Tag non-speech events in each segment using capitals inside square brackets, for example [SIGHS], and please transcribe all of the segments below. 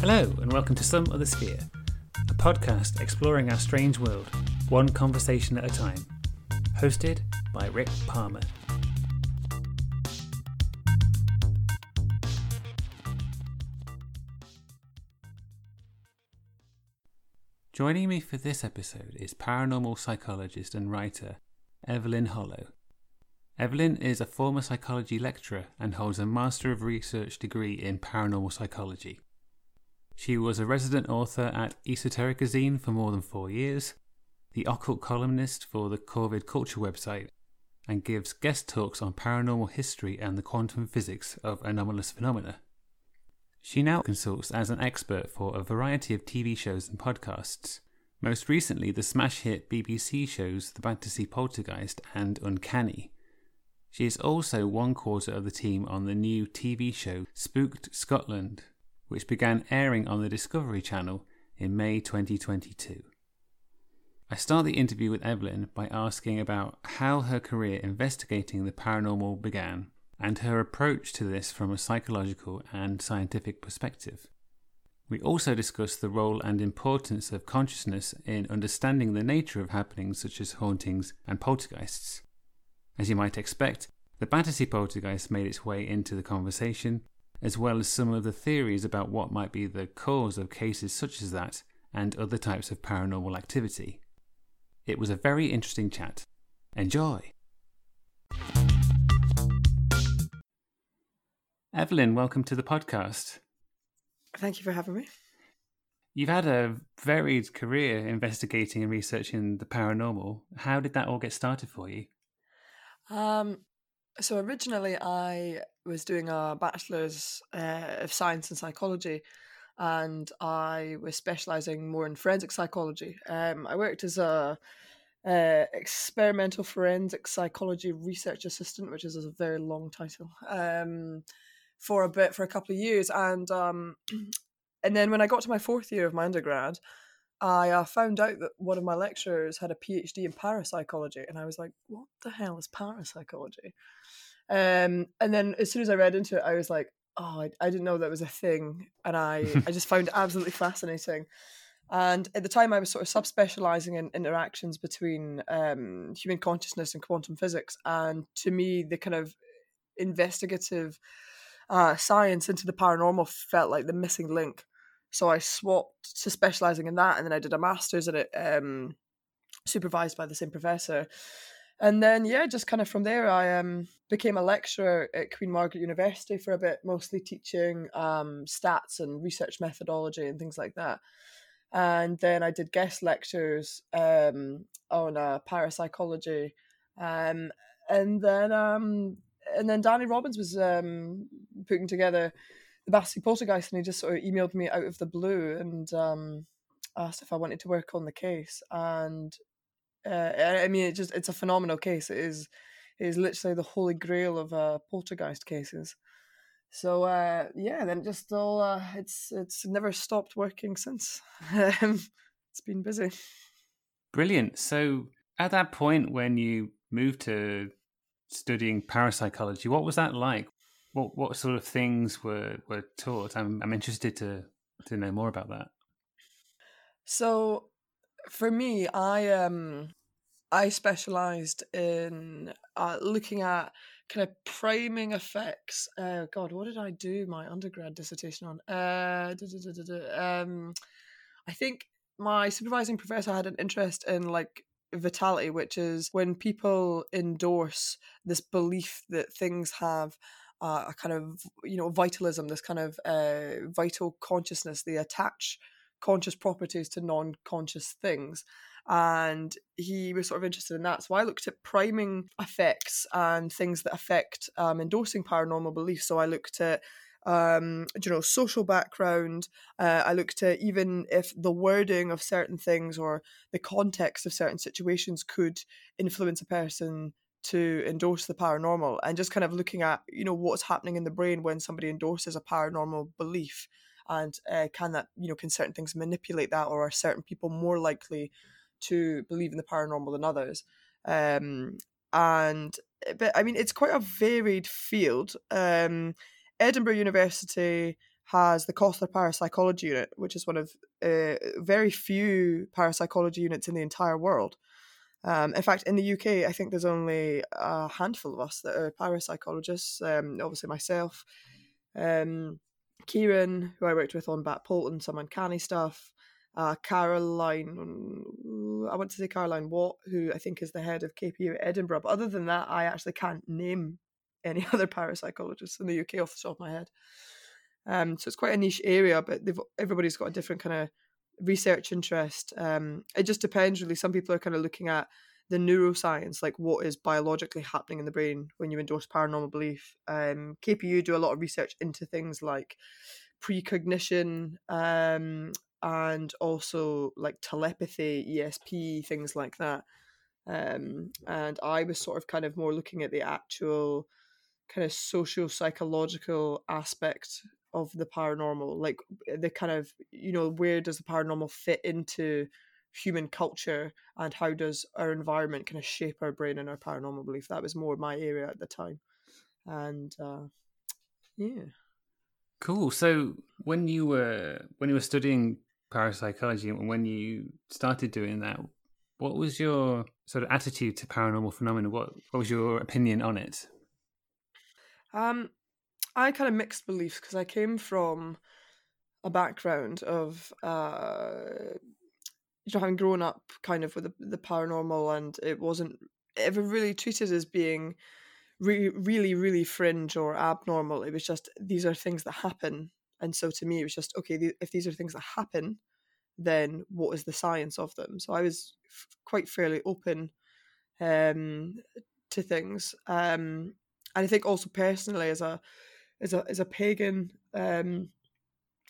Hello, and welcome to Some Other Sphere, a podcast exploring our strange world, one conversation at a time. Hosted by Rick Palmer. Joining me for this episode is paranormal psychologist and writer Evelyn Hollow. Evelyn is a former psychology lecturer and holds a Master of Research degree in paranormal psychology. She was a resident author at Esotericazine for more than four years, the occult columnist for the Corvid Culture website, and gives guest talks on paranormal history and the quantum physics of anomalous phenomena. She now consults as an expert for a variety of TV shows and podcasts, most recently the smash hit BBC shows The Battersea Poltergeist and Uncanny. She is also one quarter of the team on the new TV show Spooked Scotland, which began airing on the Discovery Channel in May 2022. I start the interview with Evelyn by asking about how her career investigating the paranormal began and her approach to this from a psychological and scientific perspective. We also discuss the role and importance of consciousness in understanding the nature of happenings such as hauntings and poltergeists. As you might expect, the Battersea poltergeist made its way into the conversation, as well as some of the theories about what might be the cause of cases such as that and other types of paranormal activity. It was a very interesting chat. Enjoy! Evelyn, welcome to the podcast. Thank you for having me. You've had a varied career investigating and researching the paranormal. How did that all get started for you? Um, so originally, I was doing a bachelor's uh, of science and psychology, and I was specializing more in forensic psychology. Um, I worked as a uh, experimental forensic psychology research assistant, which is a very long title, um, for a bit for a couple of years, and um, [CLEARS THROAT] and then when I got to my fourth year of my undergrad, I uh, found out that one of my lecturers had a PhD in parapsychology, and I was like, "What the hell is parapsychology?" Um, and then as soon as I read into it, I was like, "Oh, I, I didn't know that was a thing," and I [LAUGHS] I just found it absolutely fascinating. And at the time, I was sort of subspecializing in interactions between um, human consciousness and quantum physics, and to me, the kind of investigative uh, science into the paranormal felt like the missing link. So I swapped to specializing in that, and then I did a master's in it, um, supervised by the same professor. And then yeah, just kind of from there, I um, became a lecturer at Queen Margaret University for a bit, mostly teaching um, stats and research methodology and things like that. And then I did guest lectures um, on uh, parapsychology, um, and then um, and then Danny robbins was um, putting together the Battersea Poltergeist, and he just sort of emailed me out of the blue and asked if I wanted to work on the case. And uh, I mean, it just it's a phenomenal case. It is it is literally the holy grail of uh, poltergeist cases. So uh, yeah, then just all uh, it's it's never stopped working since. [LAUGHS] it's been busy. Brilliant. So at that point when you moved to studying parapsychology, what was that like? what what sort of things were were taught? I'm I'm interested to to know more about that. So, for me, I um I specialized in uh, looking at kind of priming effects. Uh, God, what did I do my undergrad dissertation on? Uh, um, I think my supervising professor had an interest in like vitality, which is when people endorse this belief that things have uh, a kind of you know vitalism, this kind of uh, vital consciousness. They attach conscious properties to non-conscious things and he was sort of interested in that. So I looked at priming effects and things that affect um, endorsing paranormal beliefs. So I looked at um, you know social background. Uh, I looked at even if the wording of certain things or the context of certain situations could influence a person to endorse the paranormal and just kind of looking at you know what's happening in the brain when somebody endorses a paranormal belief and uh, can that you know can certain things manipulate that or are certain people more likely to believe in the paranormal than others um, and but i mean it's quite a varied field um, edinburgh university has the Koestler Parapsychology Unit, which is one of uh, very few parapsychology units in the entire world. Um, in fact, in the UK, I think there's only a handful of us that are parapsychologists. Um, obviously, myself, um, Ciarán, who I worked with on Bat Polton, some uncanny stuff. Uh, Caroline, I want to say Caroline Watt, who I think is the head of KPU at Edinburgh. But other than that, I actually can't name any [LAUGHS] other parapsychologists in the UK off the top of my head. Um, so it's quite a niche area, but everybody's got a different kind of research interest. Um, it just depends, really. Some people are kind of looking at the neuroscience, like what is biologically happening in the brain when you endorse paranormal belief. Um, KPU do a lot of research into things like precognition um, and also like telepathy, ESP, things like that. Um, and I was sort of kind of more looking at the actual kind of social psychological aspect of the paranormal like the kind of you know where does the paranormal fit into human culture and how does our environment kind of shape our brain and our paranormal belief. That was more my area at the time. And uh yeah. Cool. So when you were when you were studying parapsychology and when you started doing that what was your sort of attitude to paranormal phenomena? What what was your opinion on it? Um I kind of mixed beliefs because I came from a background of uh, you know having grown up kind of with the, the paranormal, and it wasn't ever really treated as being re- really really fringe or abnormal. It was just these are things that happen, and so to me it was just okay. Th- if these are things that happen, then what is the science of them? So I was f- quite fairly open um, to things. Um, and I think also personally as a as a as a pagan, um,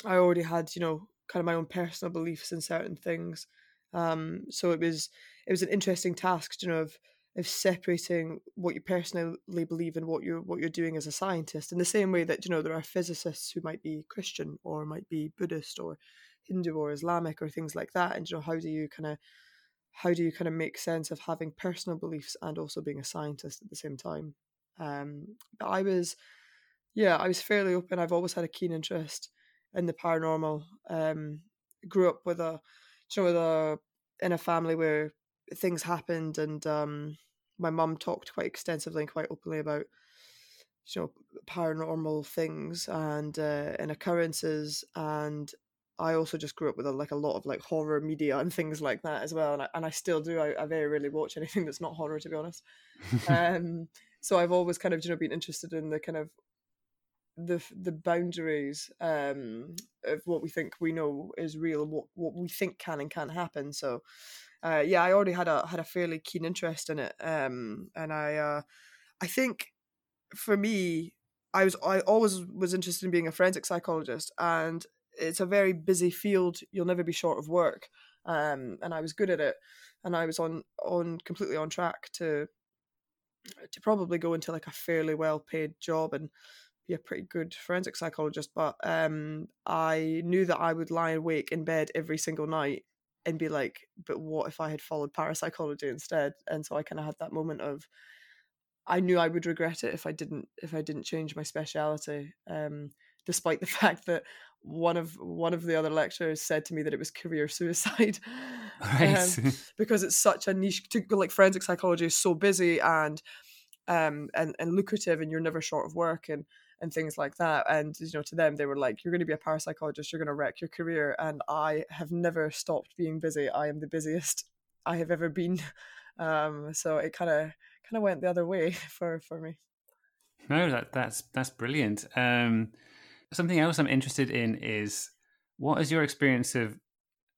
I already had you know kind of my own personal beliefs in certain things. Um, so it was it was an interesting task, you know, of of separating what you personally believe and what you're what you're doing as a scientist. In the same way that you know there are physicists who might be Christian or might be Buddhist or Hindu or Islamic or things like that, and you know how do you kind of how do you kind of make sense of having personal beliefs and also being a scientist at the same time? Um, but I was yeah, I was fairly open. I've always had a keen interest in the paranormal. Um, grew up with a, with a in a family where things happened, and um, my mum talked quite extensively and quite openly about, you know, paranormal things and uh, and occurrences. And I also just grew up with a, like a lot of like horror media and things like that as well. And I, and I still do. I, I very rarely watch anything that's not horror, to be honest. [LAUGHS] um, so I've always kind of you know been interested in the kind of the the boundaries um, of what we think we know is real, what what we think can and can't happen. So, uh, yeah, I already had a had a fairly keen interest in it, um, and I uh, I think for me, I was I always was interested in being a forensic psychologist, and it's a very busy field. You'll never be short of work, um, and I was good at it, and I was on on completely on track to to probably go into like a fairly well paid job and be a pretty good forensic psychologist, but um, I knew that I would lie awake in bed every single night and be like, but what if I had followed parapsychology instead? And so I kind of had that moment of, I knew I would regret it if I didn't if I didn't change my speciality. Um, despite the [LAUGHS] fact that one of one of the other lecturers said to me that it was career [LAUGHS] suicide right. um, because it's such a niche. To, like forensic psychology is so busy and um and and lucrative, and you're never short of work and and things like that. And you know, to them, they were like, "You're going to be a parapsychologist. You're going to wreck your career." And I have never stopped being busy. I am the busiest [LAUGHS] I have ever been. [LAUGHS] Um, so it kind of kind of went the other way [LAUGHS] for for me. No, that that's that's brilliant. Um, something else I'm interested in is what is your experience of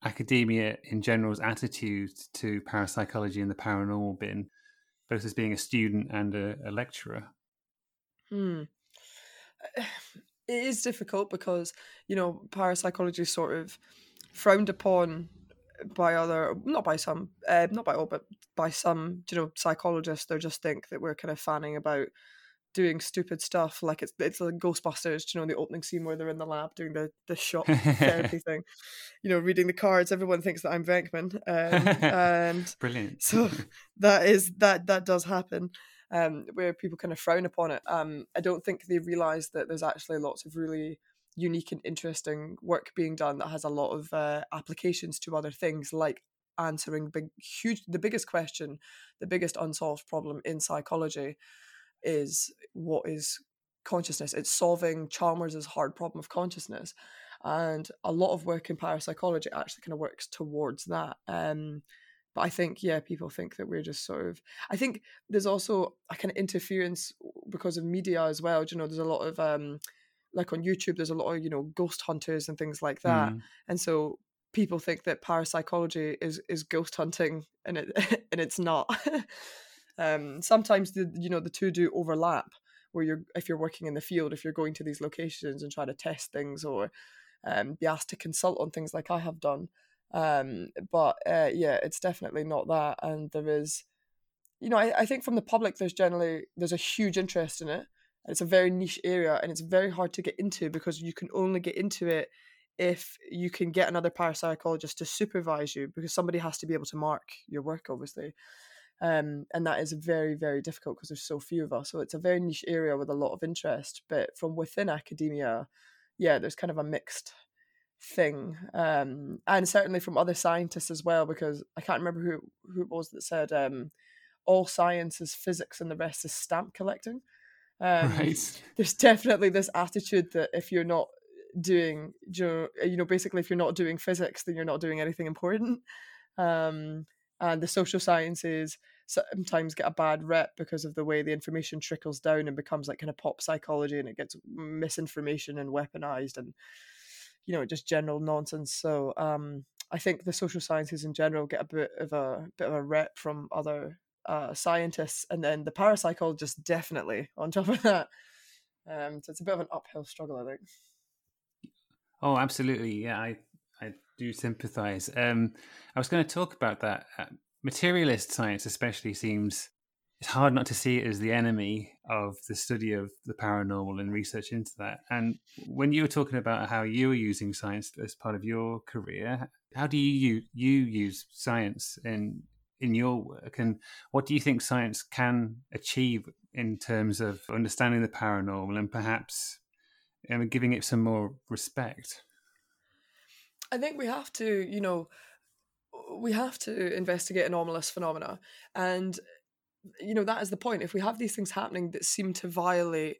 academia in general's attitude to parapsychology and the paranormal been, both as being a student and a, a lecturer? Hmm [SIGHS] it is difficult because you know parapsychology is sort of frowned upon by other not by some uh, not by all but by some you know psychologists. They just think that we're kind of fanning about doing stupid stuff like it's it's like ghostbusters you know the opening scene where they're in the lab doing the the shock therapy [LAUGHS] thing you know reading the cards. Everyone thinks that i'm venkman um, [LAUGHS] and brilliant. so [LAUGHS] that is that that does happen um, where people kind of frown upon it. Um, I don't think they realise that there's actually lots of really unique and interesting work being done that has a lot of uh, applications to other things like answering big huge the biggest question the biggest unsolved problem in psychology is what is consciousness? It's solving chalmers's hard problem of consciousness. And a lot of work in parapsychology actually kind of works towards that. Um, but I think, yeah, people think that we're just sort of. I think there's also a kind of interference because of media as well. Do you know, there's a lot of um, like on YouTube, there's a lot of you know ghost hunters and things like that, mm. and so people think that parapsychology is is ghost hunting, and it [LAUGHS] and it's not. [LAUGHS] um, sometimes the you know the two do overlap, where you're if you're working in the field, if you're going to these locations and try to test things or um, be asked to consult on things like I have done um, but uh, yeah, it's definitely not that. And there is, you know, I, I think from the public, there's generally there's a huge interest in it. It's a very niche area, and it's very hard to get into because you can only get into it if you can get another parapsychologist to supervise you because somebody has to be able to mark your work, obviously. Um, and that is very, very difficult because there's so few of us. So it's a very niche area with a lot of interest. But from within academia, yeah, there's kind of a mixed thing um, and certainly from other scientists as well because i can't remember who who it was that said um, all science is physics and the rest is stamp collecting [LAUGHS] um, right. there's definitely this attitude that if you're not doing you know basically if you're not doing physics then you're not doing anything important um, and the social sciences sometimes get a bad rep because of the way the information trickles down and becomes like kind of pop psychology and it gets misinformation and weaponized and you know just general nonsense. So um, I think the social sciences in general get a bit of a bit of a rep from other uh, scientists, and then the parapsychologists definitely on top of that. Um, so it's a bit of an uphill struggle, I think. Oh, absolutely. Yeah, I I do sympathise. Um, I was going to talk about that. Uh, materialist science, especially, seems it's hard not to see it as the enemy of the study of the paranormal and research into that. And when you were talking about how you were using science as part of your career, how do you you use science in in your work, and what do you think science can achieve in terms of understanding the paranormal and perhaps um, giving it some more respect? I think we have to, you know, we have to investigate anomalous phenomena and you know that is the point. If we have these things happening that seem to violate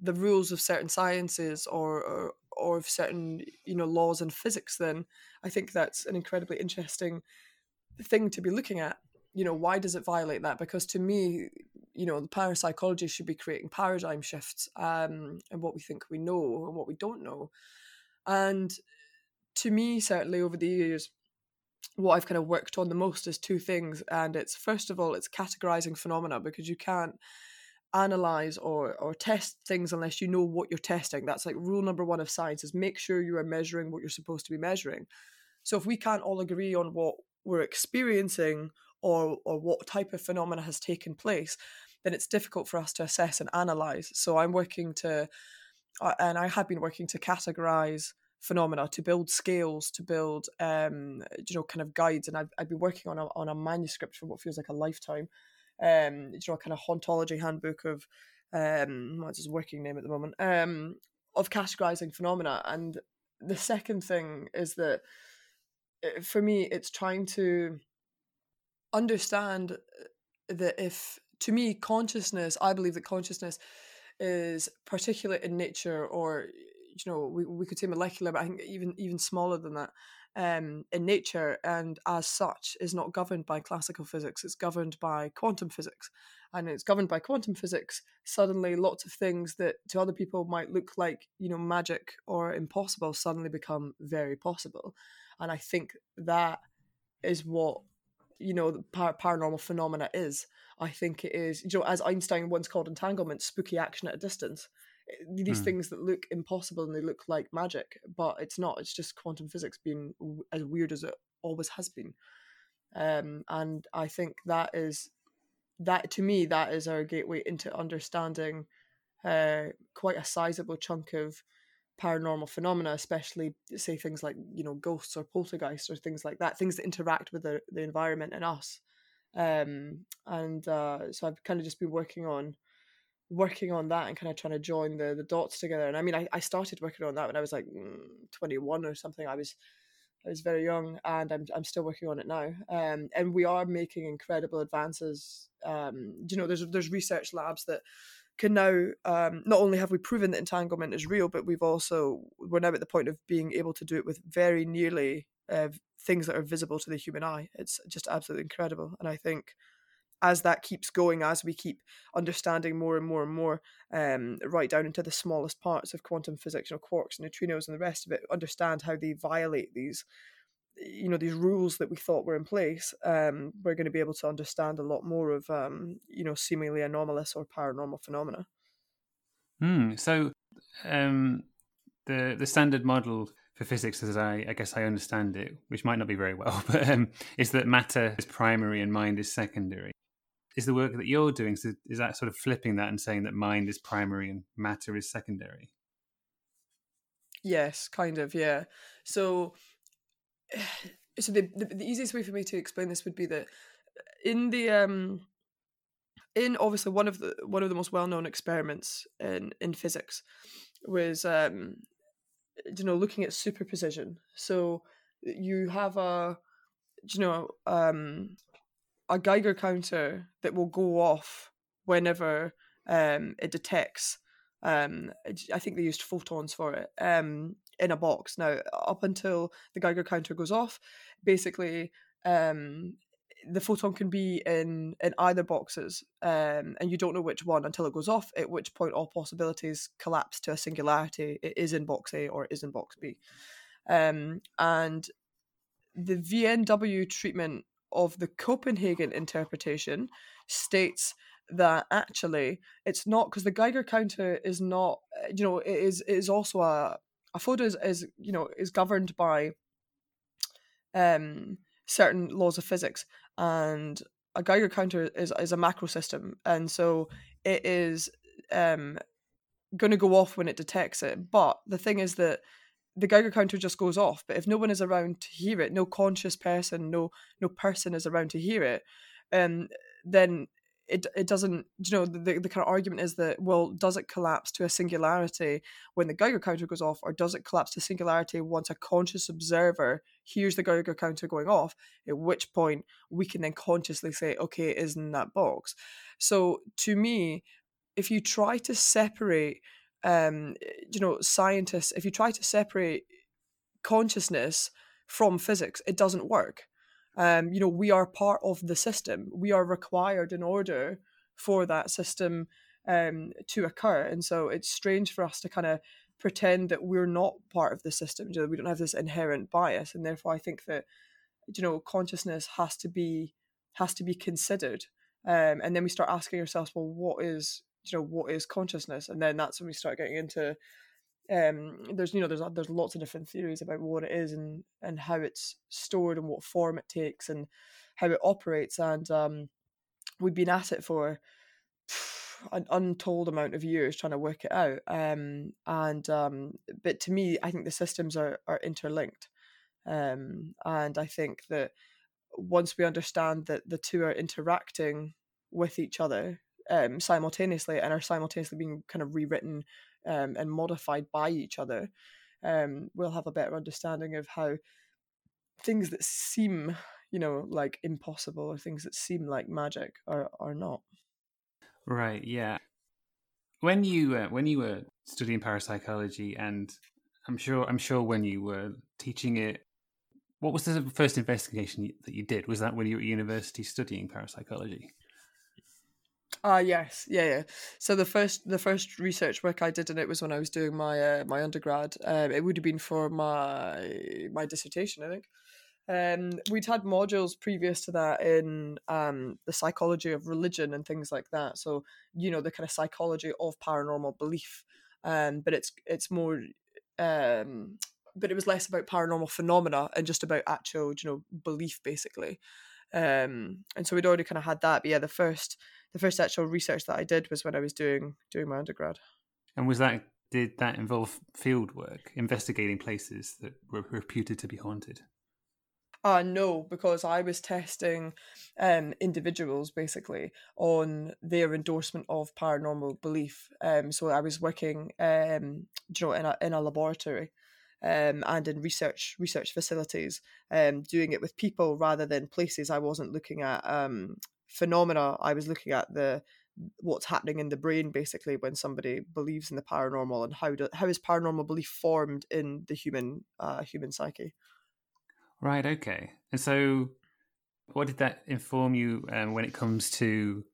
the rules of certain sciences or, or or of certain you know laws in physics then i think that's an incredibly interesting thing to be looking at. You know why does it violate that? Because to me you know the parapsychology should be creating paradigm shifts um and what we think we know and what we don't know. And to me certainly over the years what I've kind of worked on the most is two things. And it's first of all, it's categorizing phenomena because you can't analyze or or test things unless you know what you're testing. That's like rule number one of science is make sure you are measuring what you're supposed to be measuring. So if we can't all agree on what we're experiencing or or what type of phenomena has taken place, then it's difficult for us to assess and analyze. So I'm working to, uh, and I have been working to categorize phenomena to build scales to build um you know kind of guides and I've, I've been working on a, on a manuscript for what feels like a lifetime. Um you know kind of hauntology handbook of um what's his working name at the moment? Um of categorizing phenomena. And the second thing is that eh, for me it's trying to understand that if to me consciousness i believe that consciousness is particulate in nature or you know we, we could say molecular but i think even even smaller than that um, in nature and as such is not governed by classical physics it's governed by quantum physics. And it's governed by quantum physics suddenly lots of things that to other people might look like you know magic or impossible suddenly become very possible. And i think that is what you know the par- paranormal phenomena is. I think it is you know as einstein once called entanglement spooky action at a distance these mm. things that look impossible and they look like magic, but it's not. It's just quantum physics being as weird as it always has been. Um, and I think that is that to me that is our gateway into understanding uh, quite a sizable chunk of paranormal phenomena, especially say things like you know ghosts or poltergeists or things like that, things that interact with the, the environment and us. Um, and uh, so I've kind of just been working on working on that and kind of trying to join the the dots together. And I mean, I, I started working on that when I was like mm, 21 or something. I was I was very young, and I'm I'm still working on it now. Um, and we are making incredible advances. Um, you know, there's there's research labs that can now um, not only have we proven that entanglement is real, but we've also we're now at the point of being able to do it with very nearly uh, things that are visible to the human eye. It's just absolutely incredible, and I think as that keeps going, as we keep understanding more and more and more, um, right down into the smallest parts of quantum physics, you know, quarks, neutrinos, and the rest of it, understand how they violate these you know these rules that we thought were in place um, we're going to be able to understand a lot more of um, you know seemingly anomalous or paranormal phenomena Hmm. so um, the the standard model for physics as I, I guess I understand it which might not be very well [LAUGHS] but um, is that matter is primary and mind is secondary is the work that you're doing so is that sort of flipping that and saying that mind is primary and matter is secondary? Yes kind of yeah. So [SIGHS] so the, the, the easiest way for me to explain this would be that in the um in obviously one of the one of the most well known experiments in in physics was um you know looking at superposition. So you have a you know um a Geiger counter that will go off whenever um it detects um I think they used photons for it um in a box. Now, up until the Geiger counter goes off, basically um, the photon can be in in either boxes, um, and you don't know which one until it goes off. At which point, all possibilities collapse to a singularity. It is in box A or it is in box B, um, and the VNW treatment of the Copenhagen interpretation states that actually it's not because the Geiger counter is not you know it is it is also a a photo is, is you know is governed by um, certain laws of physics, and a Geiger counter is is a macro system, and so it is um, going to go off when it detects it. But the thing is that the Geiger counter just goes off. But if no one is around to hear it, no conscious person, no no person is around to hear it, um, then it it doesn't you know the, the kind of argument is that well does it collapse to a singularity when the Geiger counter goes off or does it collapse to singularity once a conscious observer hears the Geiger counter going off at which point we can then consciously say okay it is in that box so to me if you try to separate um you know scientists if you try to separate consciousness from physics it doesn't work um, you know, we are part of the system. We are required in order for that system um, to occur. And so it's strange for us to kind of pretend that we're not part of the system. You know, we don't have this inherent bias, and therefore I think that you know consciousness has to be has to be considered. Um, and then we start asking ourselves, well, what is you know what is consciousness? And then that's when we start getting into um, there's you know there's there's lots of different theories about what it is and and how it's stored and what form it takes and how it operates. And um, we've been at it for [SIGHS] an untold amount of years trying to work it out. Um, and um, but to me I think the systems are are interlinked. Um, and I think that once we understand that the two are interacting with each other um, simultaneously and are simultaneously being kind of rewritten um, and modified by each other, um, we'll have a better understanding of how things that seem, you know, like impossible or things that seem like magic are are not. Right. Yeah. When you uh, when you were studying parapsychology, and I'm sure I'm sure when you were teaching it, what was the first investigation that you did? Was that when you were at university studying parapsychology? Ah, uh, yes, yeah, yeah. So the first the first research work I did in it was when I was doing my uh, my undergrad. Um, it would have been for my my dissertation, I think. Um, we'd had modules previous to that in um, the psychology of religion and things like that. So you know the kind of psychology of paranormal belief, um, but it's it's more, um, but it was less about paranormal phenomena and just about actual you know belief basically. Um, and so we'd already kind of had that. But yeah, the first the first actual research that I did was when I was doing doing my undergrad. And was that did that involve field work, investigating places that were reputed to be haunted? Uh, no, because I was testing um, individuals basically on their endorsement of paranormal belief. Um, so I was working, um, you know, in a in a laboratory, um, and in research research facilities, um, doing it with people rather than places. I wasn't looking at um, phenomena. I was looking at the what's happening in the brain basically when somebody believes in the paranormal and how do, how is paranormal belief formed in the human uh, human psyche. Right. Okay. And so, what did that inform you um, when it comes to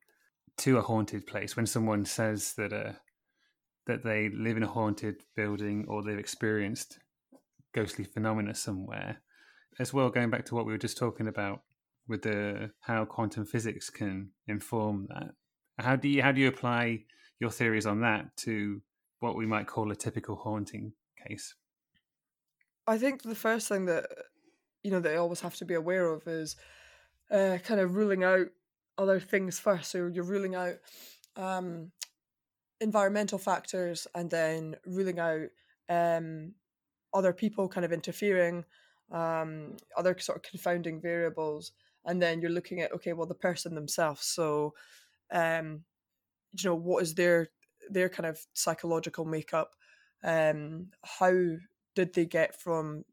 to a haunted place? When someone says that uh, that they live in a haunted building or they've experienced ghostly phenomena somewhere, as well. Going back to what we were just talking about with the how quantum physics can inform that. How do you how do you apply your theories on that to what we might call a typical haunting case? I think the first thing that you know they always have to be aware of is uh, kind of ruling out other things first. So you're ruling out um, environmental factors and then ruling out um, other people kind of interfering, um, other sort of confounding variables, and then you're looking at okay, well the person themselves. So, um, you know, what is their their kind of psychological makeup? Um, how did they get from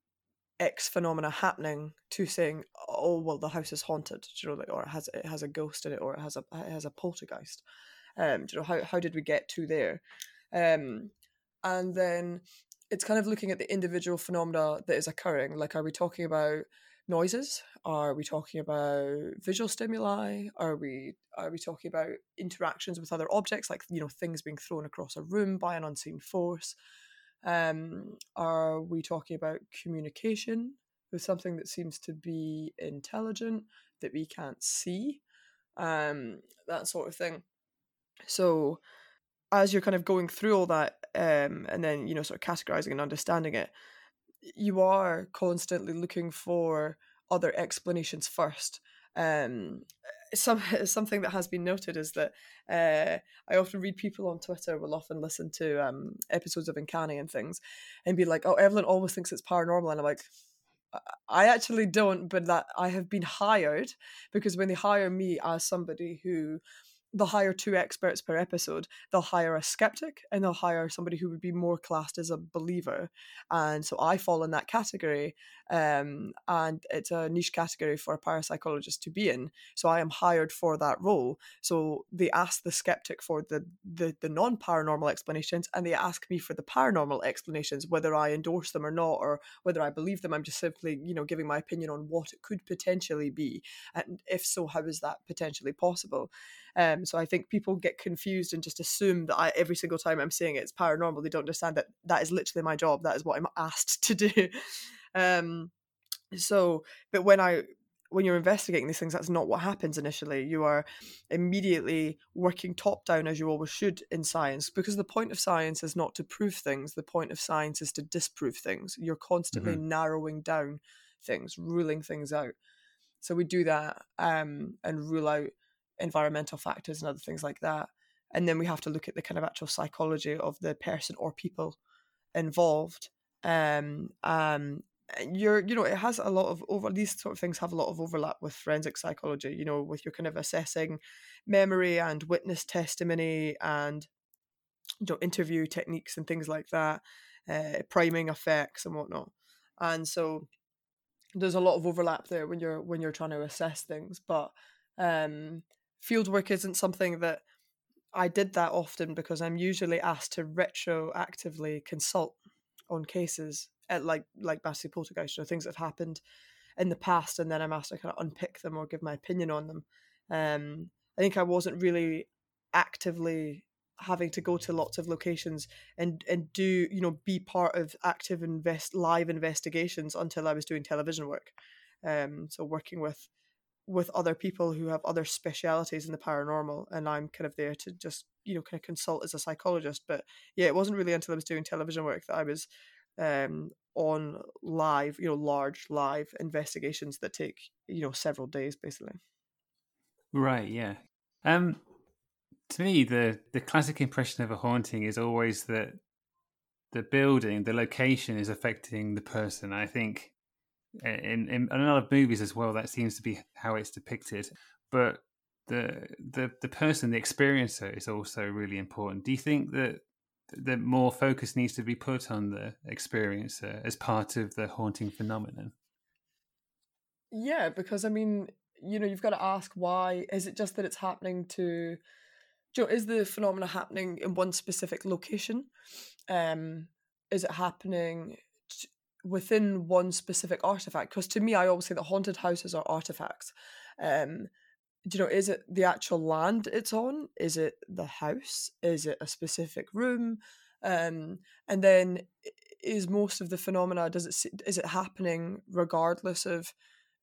X phenomena happening to saying, "Oh, well, the house is haunted," you know, or it has it has a ghost in it, or it has a it has a poltergeist. Um, you know, how how did we get to there? Um, and then it's kind of looking at the individual phenomena that is occurring. Like, are we talking about noises? Are we talking about visual stimuli? Are we are we talking about interactions with other objects, like you know things being thrown across a room by an unseen force? Um, are we talking about communication with something that seems to be intelligent that we can't see? Um, that sort of thing. So, as you're kind of going through all that, um, and then you know, sort of categorizing and understanding it, you are constantly looking for other explanations first. Um, some [LAUGHS] something that has been noted is that uh, I often read people on Twitter will often listen to um, episodes of Uncanny and things, and be like, "Oh, Evelyn always thinks it's paranormal," and I'm like, I actually don't, but that I have been hired because when they hire me as somebody who they'll hire two experts per episode. They'll hire a skeptic and they'll hire somebody who would be more classed as a believer. And so I fall in that category. Um, and it's a niche category for a parapsychologist to be in. So I am hired for that role. So they ask the skeptic for the the, the non paranormal explanations and they ask me for the paranormal explanations, whether I endorse them or not, or whether I believe them. I'm just simply, you know, giving my opinion on what it could potentially be. And if so, how is that potentially possible? Um, so I think people get confused and just assume that I, every single time I'm saying it's paranormal, they don't understand that that is literally my job. That is what I'm asked to do. [LAUGHS] Um, so, but when I when you're investigating these things, that's not what happens initially. You are immediately working top down as you always should in science, because the point of science is not to prove things. The point of science is to disprove things. You're constantly mm-hmm. narrowing down things, ruling things out. So we do that um, and rule out environmental factors and other things like that. And then we have to look at the kind of actual psychology of the person or people involved. Um, um, you're, you know, it has a lot of over these sort of things have a lot of overlap with forensic psychology. You know, with your kind of assessing memory and witness testimony and you know interview techniques and things like that, uh, priming effects and whatnot. And so there's a lot of overlap there when you're when you're trying to assess things, but um fieldwork isn't something that I did that often because I'm usually asked to retroactively consult on cases at like like Battersea Poltergeist or things that have happened in the past, and then I'm asked to kind of unpick them or give my opinion on them. Um, I think I wasn't really actively having to go to lots of locations and and do you know be part of active invest live investigations until I was doing television work. Um, so working with with other people who have other specialities in the paranormal and I'm kind of there to just you know kind of consult as a psychologist but yeah it wasn't really until I was doing television work that I was um on live you know large live investigations that take you know several days basically. Right yeah. Um to me the the classic impression of a haunting is always that the building the location is affecting the person. I think in, in, a lot of movies as well. That seems to be how it's depicted. But the the the person, the experiencer, is also really important. Do you think that that more focus needs to be put on the experiencer as part of the haunting phenomenon? Yeah, because I mean, you know, you've got to ask why. Is it just that it's happening to? You know, is the phenomena happening in one specific location? Um, is it happening within one specific artifact? Because to me, I always say that haunted houses are artifacts. Um, you know, is it the actual land it's on? Is it the house? Is it a specific room? Um, and then is most of the phenomena does it is it happening regardless of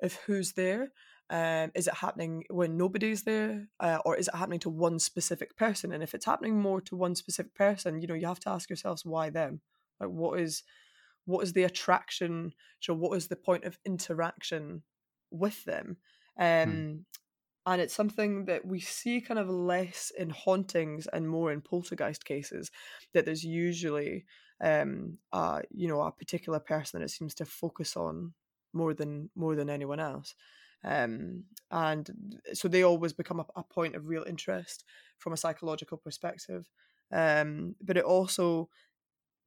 of who's there? Um, is it happening when nobody's there, uh, or is it happening to one specific person? And if it's happening more to one specific person, you know, you have to ask yourselves why them. Like, what is what is the attraction? So, what is the point of interaction with them? Hmm. Um, hmm and it's something that we see kind of less in hauntings and more in poltergeist cases that there's usually um uh you know a particular person that it seems to focus on more than more than anyone else um and so they always become a, a point of real interest from a psychological perspective um but it also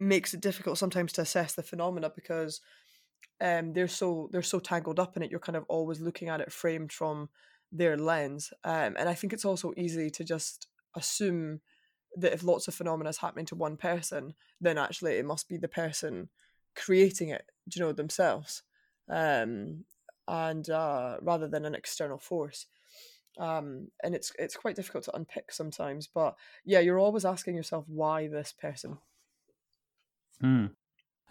makes it difficult sometimes to assess the phenomena because um they're so they're so tangled up in it you're kind of always looking at it framed from their lens. Um, and I think it's also easy to just assume that if lots of phenomena is happening to one person, then actually it must be the person creating it, you know, themselves, um, and uh, rather than an external force. Um, and it's it's quite difficult to unpick sometimes, but yeah, you're always asking yourself why this person. Hmm.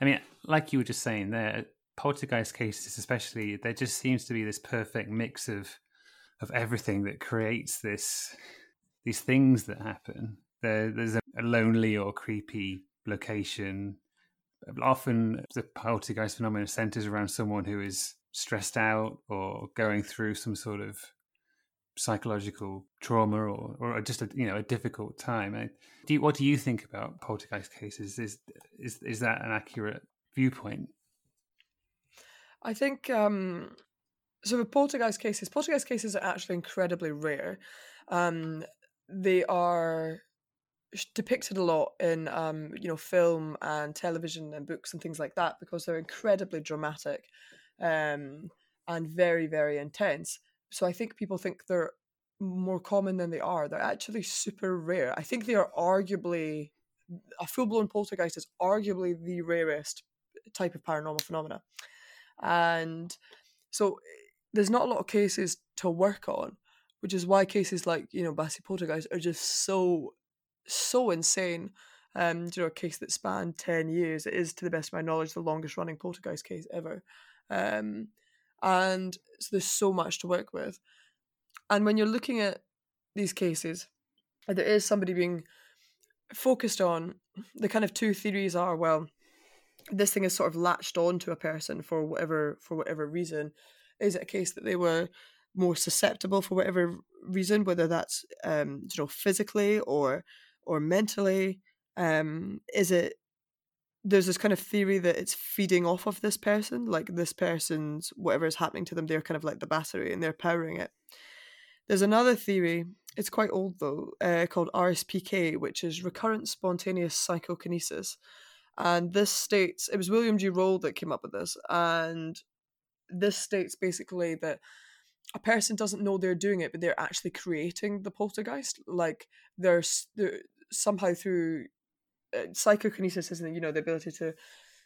I mean, like you were just saying, there poltergeist cases, especially, there just seems to be this perfect mix of of everything that creates this these things that happen. There, there's a, a lonely or creepy location. Often, the poltergeist phenomenon centers around someone who is stressed out or going through some sort of psychological trauma or, or just a you know a difficult time. Do you, what do you think about poltergeist cases? Is is is that an accurate viewpoint? I think um, so the poltergeist cases, poltergeist cases are actually incredibly rare. Um, they are depicted a lot in um, you know film and television and books and things like that because they're incredibly dramatic um, and very very intense. So I think people think they're more common than they are. They're actually super rare. I think they are arguably a full blown poltergeist is arguably the rarest type of paranormal phenomena, and so there's not a lot of cases to work on, which is why cases like you know Battersea Poltergeist are just so so insane. Um, you know, a case that spanned ten years. It is, to the best of my knowledge, the longest running poltergeist case ever. Um, and so there's so much to work with. And when you're looking at these cases, there is somebody being focused on. The kind of two theories are well, this thing is sort of latched on to a person for whatever for whatever reason, is it a case that they were more susceptible for whatever reason, whether that's um, you know physically or or mentally? Um, is it there's this kind of theory that it's feeding off of this person, like this person's whatever is happening to them, they're kind of like the battery and they're powering it. There's another theory, it's quite old though, uh, called RSPK, which is recurrent spontaneous psychokinesis. And this states, it was William G. Roll that came up with this, and this states basically that a person doesn't know they're doing it, but they're actually creating the poltergeist. Like there's they're somehow through psychokinesis isn't you know the ability to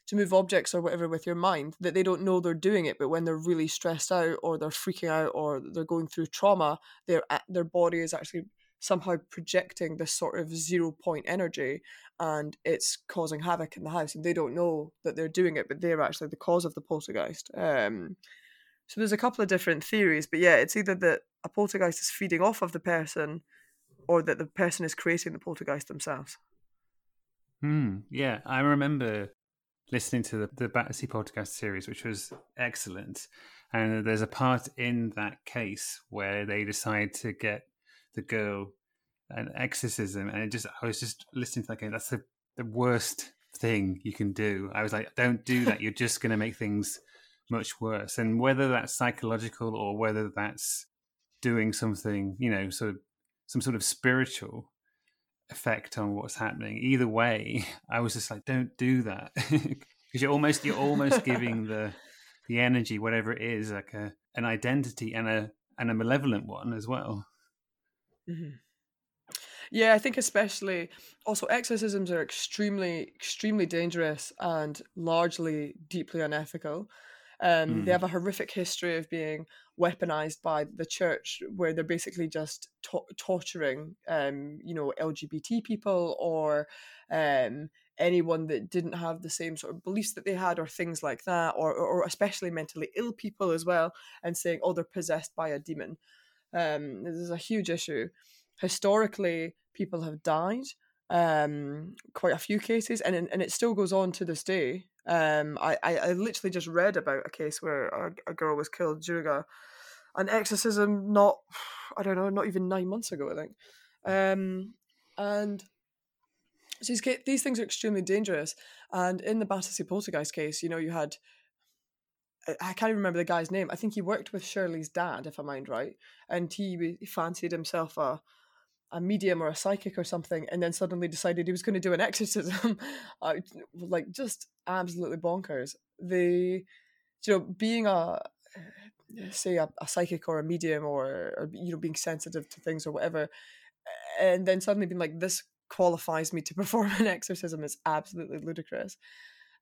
to move objects or whatever with your mind that they don't know they're doing it but when they're really stressed out or they're freaking out or they're going through trauma their their body is actually somehow projecting this sort of zero point energy and it's causing havoc in the house and they don't know that they're doing it but they're actually the cause of the poltergeist. Um, so there's a couple of different theories but yeah it's either that a poltergeist is feeding off of the person or that the person is creating the poltergeist themselves hmm yeah i remember listening to the, the Battersea podcast series which was excellent and there's a part in that case where they decide to get the girl an exorcism, and it just I was just listening to that game. That's the the worst thing you can do. I was like, don't do that. You're just going to make things much worse. And whether that's psychological or whether that's doing something, you know, sort of some sort of spiritual effect on what's happening. Either way, [LAUGHS] I was just like, don't do that [LAUGHS] because you're almost you're almost giving the the energy, whatever it is, like a an identity and a and a malevolent one as well. Mm-hmm. Yeah, I think especially also exorcisms are extremely, extremely dangerous and largely deeply unethical. Um, mm. They have a horrific history of being weaponized by the church, where they're basically just to- torturing, um, you know, LGBT people or um, anyone that didn't have the same sort of beliefs that they had, or things like that, or, or especially mentally ill people as well, and saying, "Oh, they're possessed by a demon." Um, this is a huge issue historically people have died um quite a few cases and and it still goes on to this day um i i, I literally just read about a case where a, a girl was killed during a an exorcism not [SIGHS] i don't know not even nine months ago i think um and so these, these things are extremely dangerous and in the battersea poltergeist case you know you had I can't even remember the guy's name. I think he worked with Shirley's dad, if I mind right, and he fancied himself a a medium or a psychic or something, and then suddenly decided he was going to do an exorcism. [LAUGHS] Like just absolutely bonkers. The you know being a say a, a psychic or a medium or, or you know being sensitive to things or whatever, and then suddenly being like this qualifies me to [LAUGHS] perform an exorcism is absolutely ludicrous.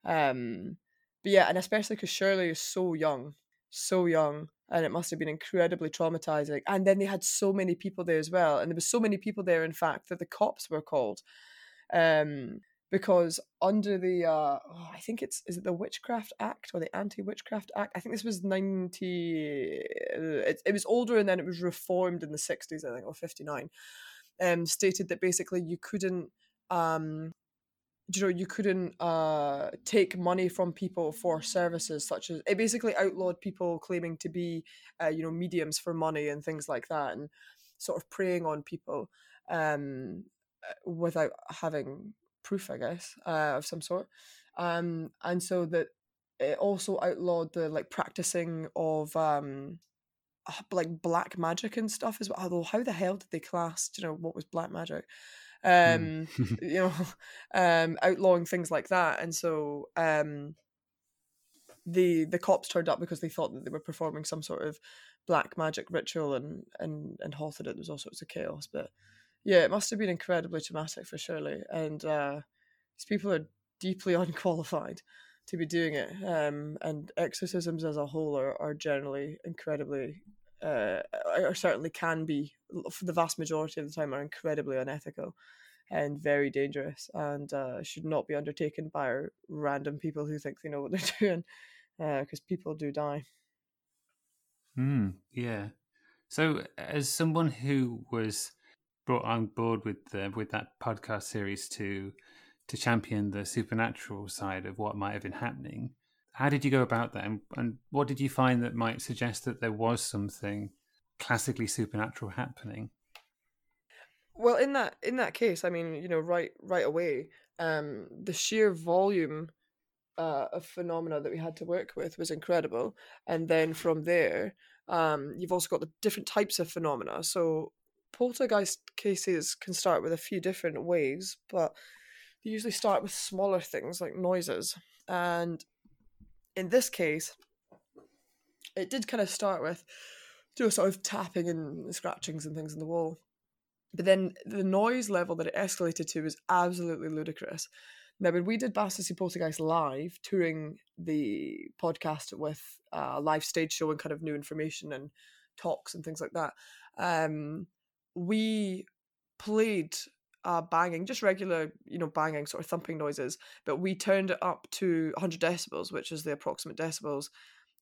Um, but yeah, and especially because Shirley is so young, so young and it must have been incredibly traumatizing. And then they had so many people there as well and there was so many people there in fact that the cops were called um because under the uh oh, i think it's is it the witchcraft act or the anti-witchcraft act? I think this was 90 uh, it, it was older and then it was reformed in the 60s i think or 59 um stated that basically you couldn't um you know you couldn't uh take money from people for services such as it basically outlawed people claiming to be uh, you know mediums for money and things like that and sort of preying on people um without having proof i guess uh, of some sort. Um and so that it also outlawed the like practicing of um like black magic and stuff as well although how the hell did they class you know what was black magic Hmm. um [LAUGHS] you know [LAUGHS] um outlawing things like that. And so um the the cops turned up because they thought that they were performing some sort of black magic ritual and and and halted it. There was all sorts of chaos. But yeah it must have been incredibly traumatic for shirley. And uh these people are deeply [LAUGHS] unqualified to be doing it. Um and exorcisms as a whole are, are generally incredibly uh, or certainly can be for the vast majority of the time are incredibly unethical and very dangerous and uh, should not be undertaken by random people who think they know what they're [LAUGHS] doing because uh, people do die. Mm, yeah. So, as someone who was brought on board with the, with that podcast series to to champion the supernatural side of what might have been happening, how did you go about that, and, and what did you find that might suggest that there was something classically supernatural happening? Well, in that in that case, I mean, you know, right right away, um, the sheer volume uh, of phenomena that we had to work with was incredible, and then from there, um, you've also got the different types of phenomena. So poltergeist cases can start with a few different ways, but they usually start with smaller things like noises, and in this case, it did kind of start with know, sort of tapping and scratchings and things in the wall. But then the noise level that it escalated to was absolutely ludicrous. Now, when we did Battersea Poltergeist live, touring the podcast with a live stage show and kind of new information and talks and things like that, um, we played uh, banging, just regular, you know, banging, sort of thumping noises, but we turned it up to 100 decibels, which is the approximate decibels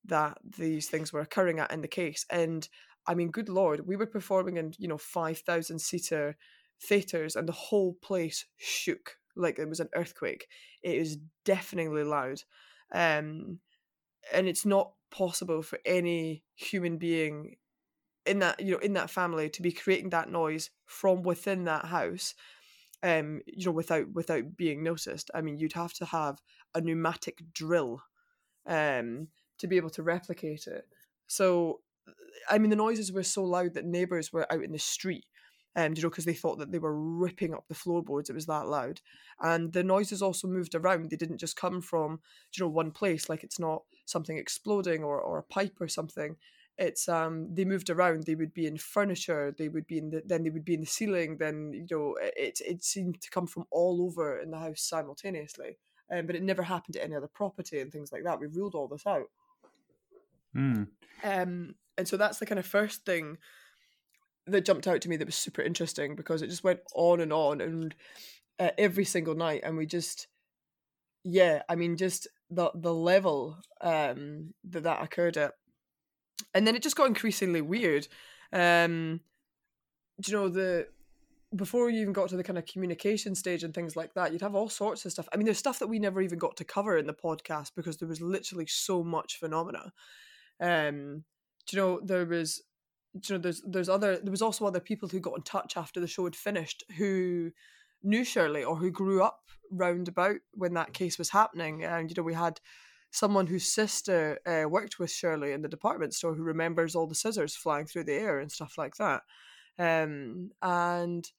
that these things were occurring at in the case. And I mean, good lord, we were performing in you know five thousand seater theaters, and the whole place shook like it was an earthquake. It was deafeningly loud, um, and it's not possible for any human being in that you know in that family to be creating that noise from within that house um you know without without being noticed i mean you'd have to have a pneumatic drill um to be able to replicate it. So, I mean, the noises were so loud that neighbors were out in the street um, you know, because they thought that they were ripping up the floorboards. It was that loud, and the noises also moved around. They didn't just come from, you know, one place. Like it's not something exploding or or a pipe or something. It's um they moved around. They would be in furniture. They would be in the then they would be in the ceiling. Then you know it it seemed to come from all over in the house simultaneously. Um, but it never happened to any other property and things like that. We ruled all this out. Mm. Um, and so that's the kind of first thing that jumped out to me that was super interesting because it just went on and on and uh, every single night and we just yeah i mean just the the level um that that occurred at and then it just got increasingly weird um do you know the before you even got to the kind of communication stage and things like that, you'd have all sorts of stuff. I mean, there's stuff that we never even got to cover in the podcast because there was literally so much phenomena. Um, do you know there was do you know there's there's other there was also other people who got in touch after the show had finished who knew Shirley or who grew up round about when that case was happening and you know we had someone whose sister uh, worked with Shirley in the department store who remembers all the scissors flying through the air and stuff like that um, and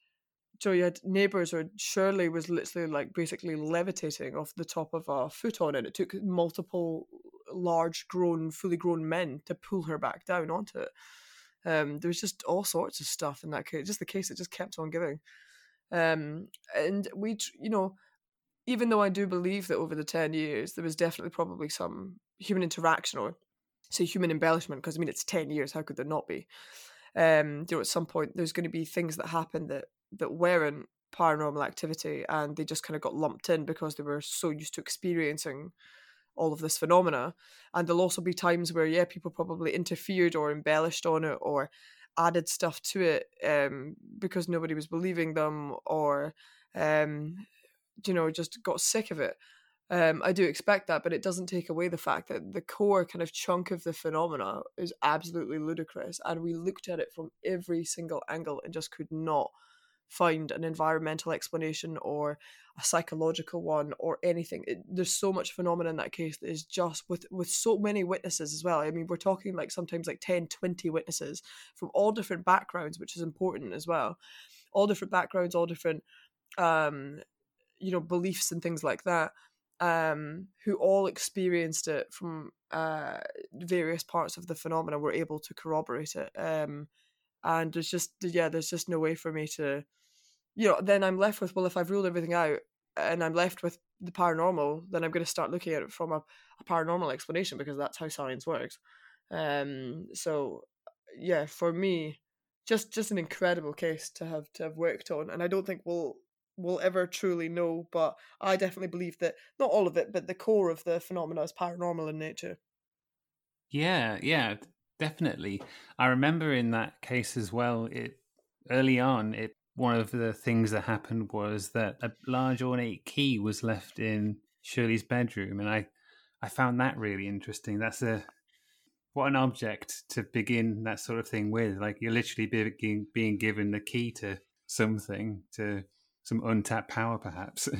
so you had neighbors where Shirley was literally like basically levitating off the top of a futon and it took multiple large grown fully grown men to pull her back down onto it um, there was just all sorts of stuff in that case. Just the case that just kept on giving. Um, and we, you know, even though I do believe that over the 10 years, there was definitely probably some human interaction or say human embellishment, because I mean, it's 10 years, how could there not be? Um, you know, at some point, there's going to be things that happen that, that weren't paranormal activity and they just kind of got lumped in because they were so used to experiencing all of this phenomena. And there'll also be times where, yeah, people probably interfered or embellished on it or added stuff to it um, because nobody was believing them or, um, you know, just got sick of it. Um, I do expect that, but it doesn't take away the fact that the core kind of chunk of the phenomena is absolutely ludicrous. And we looked at it from every single angle and just could not find an environmental explanation or a psychological one or anything. It, there's so much phenomena in that case that is just with with so many witnesses as well. I mean, we're talking like sometimes like 10, 20 witnesses from all different backgrounds, which is important as well. All different backgrounds, all different um you know beliefs and things like that um who all experienced it from uh various parts of the phenomena were able to corroborate it um and there's just yeah there's just no way for me to you know then i'm left with well if i've ruled everything out and i'm left with the paranormal then i'm going to start looking at it from a, a paranormal explanation because that's how science works. Um so yeah for me just just an incredible case to have to have worked on and i don't think we'll we'll ever truly know but i definitely believe that not all of it but the core of the phenomena is paranormal in nature yeah yeah definitely. I remember in that case as well. It early on, it one of the things that happened was that a large ornate key was left in Shirley's bedroom, and I I found that really interesting. That's a what an object to begin that sort of thing with. Like you're literally being being given the key to something to some untapped power, perhaps. [LAUGHS]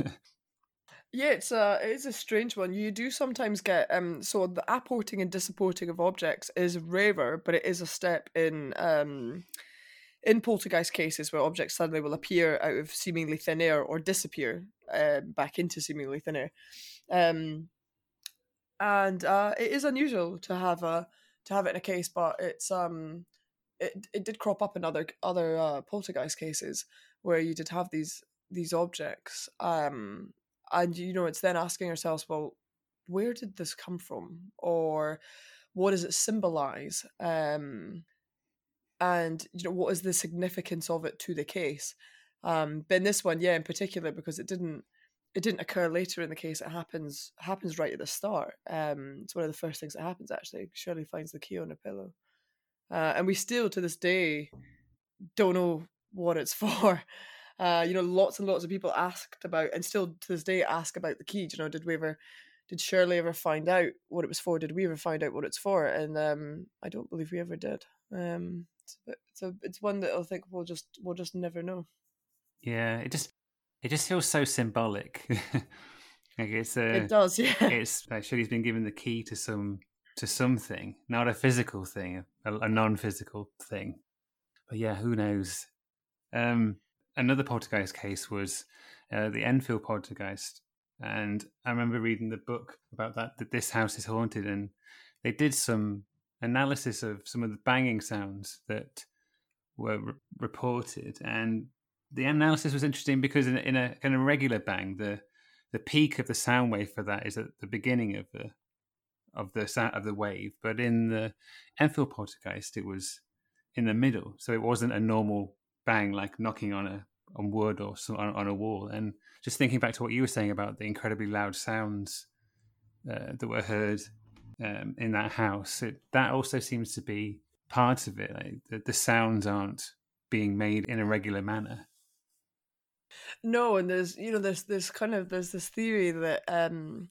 Yeah, it's a it is a strange one. You do sometimes get um so the apporting and disapporting of objects is rarer, but it is a step in um in poltergeist cases where objects suddenly will appear out of seemingly thin air or disappear uh, back into seemingly thin air. Um and uh it is unusual to have a to have it in a case, but it's um it it did crop up in other other uh, poltergeist cases where you did have these these objects um and you know it's then asking ourselves well where did this come from? or what does it symbolize? Um and you know what is the significance of it to the case? Um but in this one yeah in particular because it didn't it didn't occur later in the case it happens happens right at the start. Um it's one of the first things that happens actually. Shirley finds the key on a pillow. Uh, and we still to this day don't know what it's [LAUGHS] for uh, you know, lots and lots of people asked about, and still to this day ask about the key. You know, did we ever, did Shirley ever find out what it was for? Did we ever find out what it's for? And um, I don't believe we ever did. Um, so it's a, it's one that I think we'll just we'll just never know. Yeah, it just it just feels so symbolic. [LAUGHS] like it's a, it does, [LAUGHS] yeah. It's like Shirley's been given the key to some to something, not a physical thing, a, a non-physical thing. But yeah, who knows? Um, another poltergeist case was uh, the Enfield poltergeist, and I remember reading the book about that. That this house is haunted, and they did some analysis of some of the banging sounds that were re- reported, and the analysis was interesting because in, in a kind of regular bang, the the peak of the sound wave for that is at the beginning of the of the sound of the wave, but in the Enfield poltergeist, it was in the middle, so it wasn't a normal bang like knocking on a on wood or some, on, on, a wall. And just thinking back to what you were saying about the incredibly loud sounds uh, that were heard um, in that house, it, that also seems to be part of it. Like the, the sounds aren't being made in a regular manner. No, and there's you know there's this kind of there's this theory that um,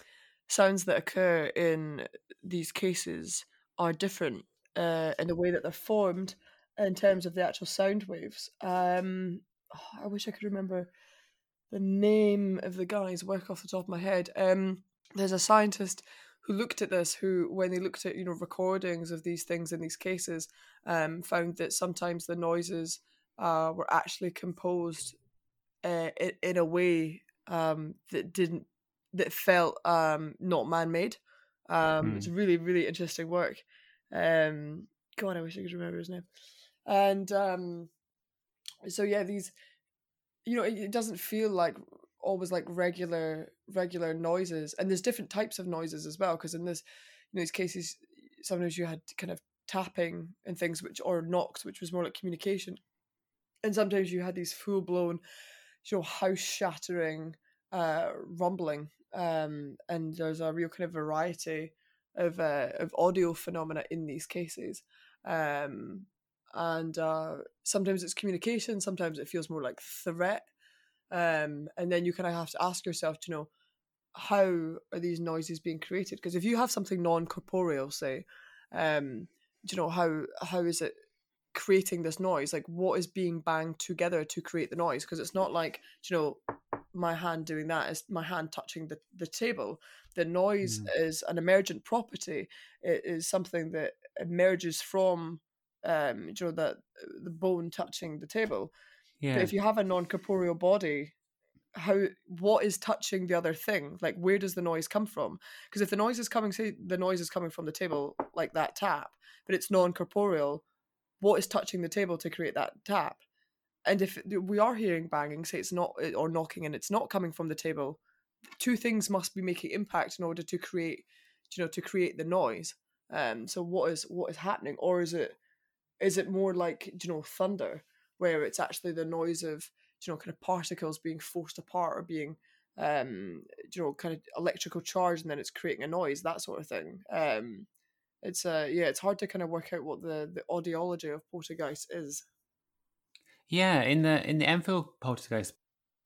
sounds that occur in these cases are different uh, in the way that they're formed in terms of the actual sound waves. Um, oh, I wish I could remember the name of the guy's work off the top of my head. Um, there's a scientist who looked at this, who when they looked at you know recordings of these things in these cases, um, found that sometimes the noises uh, were actually composed uh, in, in a way um, that didn't that felt um, not man-made. Um, mm. It's really really interesting work. Um, God, I wish I could remember his name. And um, so yeah, these you know it, it doesn't feel like always like regular regular noises, and there's different types of noises as well. Because in this in these cases, sometimes you had kind of tapping and things which or knocks, which was more like communication, and sometimes you had these full blown, you know, house shattering uh, rumbling um, and there's a real kind of variety of uh, of audio phenomena in these cases. Um, and uh, sometimes it's communication, sometimes it feels more like threat. Um, and then you kind of have to ask yourself, to know, how are these noises being created? Because if you have something non corporeal, say, um, you know how how is it creating this noise? Like, what is being banged together to create the noise? Because it's not like you know my hand doing that is my hand touching the, the table. The noise mm. is an emergent property. It is something that emerges from um, you know, the the bone touching the table. Yeah. But if you have a non corporeal body, how what is touching the other thing? Like where does the noise come from? Because if the noise is coming, say the noise is coming from the table, like that tap, but it's non corporeal, what is touching the table to create that tap? and if we are hearing banging say it's not eh, or knocking and it's not coming from the table two things must be making impact in order to create you know to create the noise um so what is what is happening or is it is it more like you know thunder where it's actually the noise of you know kind of particles being forced apart or being um you know kind of electrical charge and then it's creating a noise that sort of thing um it's uh yeah it's hard to kind of work out what the the audiology of poltergeist is yeah, in the in the Enfield poltergeist,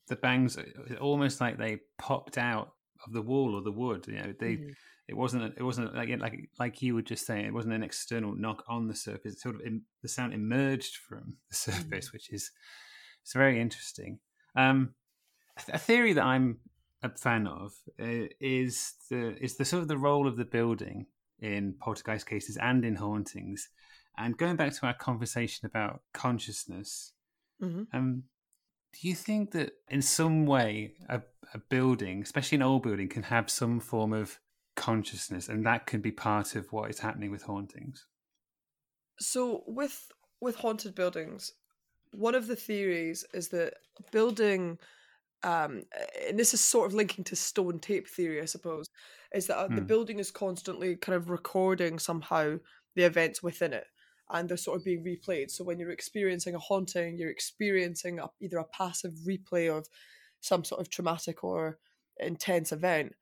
the bangs almost like they popped out of the wall or the wood. You know, they mm-hmm. It wasn't it wasn't like like like you were just saying. It wasn't an external knock on the surface. It sort of the sound emerged from the [LAUGHS] surface, mm-hmm. which is it's very interesting. Um, a theory that I'm a fan of uh, is the is the sort of the role of the building in poltergeist cases and in hauntings. And going back to our conversation about consciousness, Mm-hmm. Um, do you think that in some way a, a building, especially an old building, can have some form of consciousness, and that can be part of what is happening with hauntings? So with with haunted buildings, one of the theories is that building um, and this is sort of linking to stone tape theory, I suppose, is that uh, the hmm. building is constantly kind of recording somehow the events within it and they're sort of being replayed. So when you're experiencing a haunting, you're experiencing a, either a passive replay of some sort of traumatic or intense event,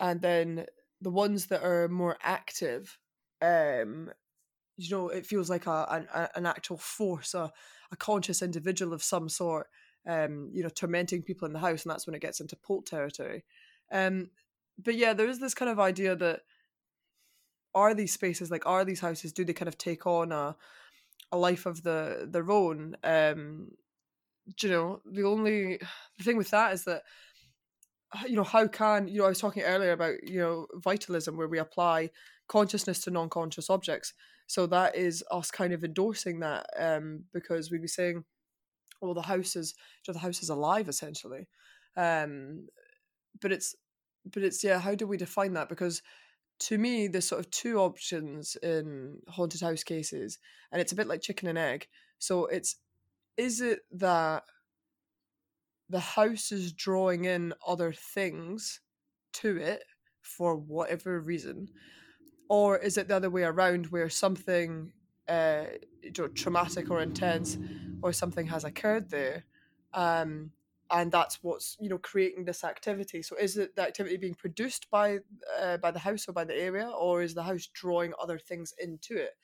and then the ones that are more active, um, you know, it feels like a an, an actual force, a, a conscious individual of some sort, um, you know, tormenting people in the house, and that's when it gets into Polt territory. Um, but yeah, there is this kind of idea that are these spaces like are these houses do they kind of take on a a life of the their own um you know the only [SIGHS] the thing with that is that you know how can you know i was talking earlier about you know vitalism where we apply consciousness to non-conscious objects. So that is us kind of endorsing that um, because we'd be saying, well, the house is you know, the house is alive essentially. Um, but it's but it's yeah, how do we define that? Because to me, there's sort of two options in haunted house cases, and it's a bit like chicken and egg. So it's is it that the house is drawing in other things to it for whatever reason, or is it the other way around where something uh, traumatic or intense or something has occurred there, um, and that's what's you know creating this activity. So is it the activity being produced by uh, by the house or by the area or is the house drawing other things into it?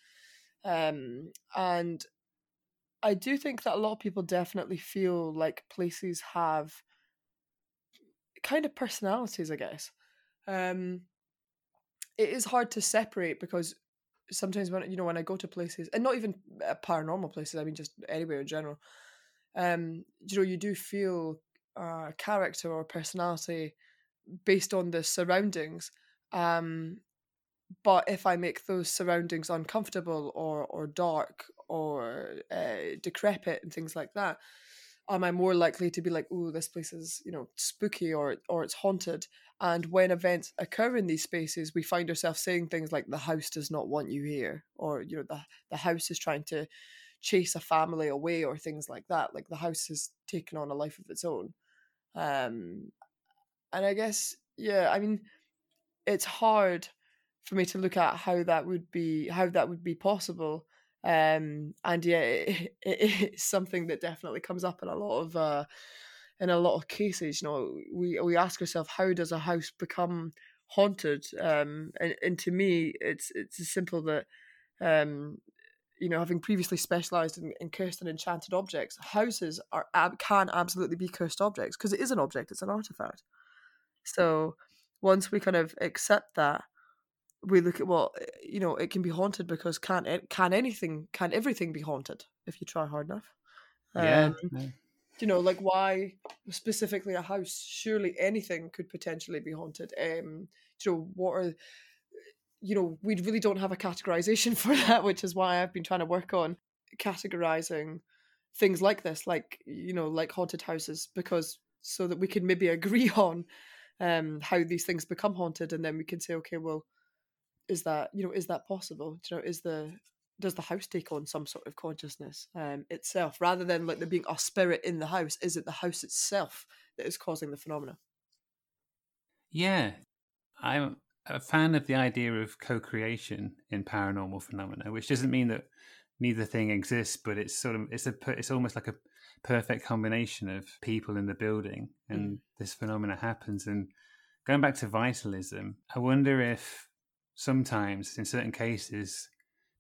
Um and i do think that a lot of people definitely feel like places have kind of personalities i guess um it is hard to separate because sometimes when you know when i go to places and not even uh, paranormal places i mean just anywhere in general um, you know, you do feel uh, character or personality based on the surroundings. Um, but if I make those surroundings uncomfortable or or dark or uh, decrepit and things like that, am I more likely to be like, "Oh, this place is you know spooky or or it's haunted"? And when events occur in these spaces, we find ourselves saying things like, "The house does not want you here," or you know, the the house is trying to chase a family away or things like that. Like the house has taken on a life of its own. Um, and I guess, yeah, I mean, it's hard for me to look at how that would be how that would be possible. Um, and yeah, it, [LAUGHS] it is something that definitely comes up in a lot of uh, in a lot of cases. You know, we we ask ourselves, how does a house become haunted? Um, and, and to me, it's it's as simple that um, you know, having previously specialised in, in cursed and enchanted objects, houses are ab- can absolutely be cursed objects because it is an object, it's an artifact. So once we kind of accept that, we look at well, eh, you know, it can be haunted because can it can anything can everything be haunted if you try hard enough? Yeah. Um, You know, like why specifically a house? Surely anything could potentially be haunted. Um, you know, what are you know, we really don't have a categorization [LAUGHS] for that, which is why I've been trying to work on categorizing things like this, like, you know, like haunted houses, because so that we can maybe [LAUGHS] agree on um, how these things become haunted. And then we can say, okay, well, is that, you know, is that possible? Do you know, is the, does the house take on some sort of consciousness um, itself rather than like there being a spirit in the house? Is it the house itself that is causing the phenomena? Yeah, I'm a fan of the idea of co-creation in paranormal phenomena, which doesn't mean that neither thing exists, but it's sort of it's a it's almost like a perfect combination of people in the building, and mm. this phenomena happens. And going back to vitalism, I wonder if sometimes, in certain cases,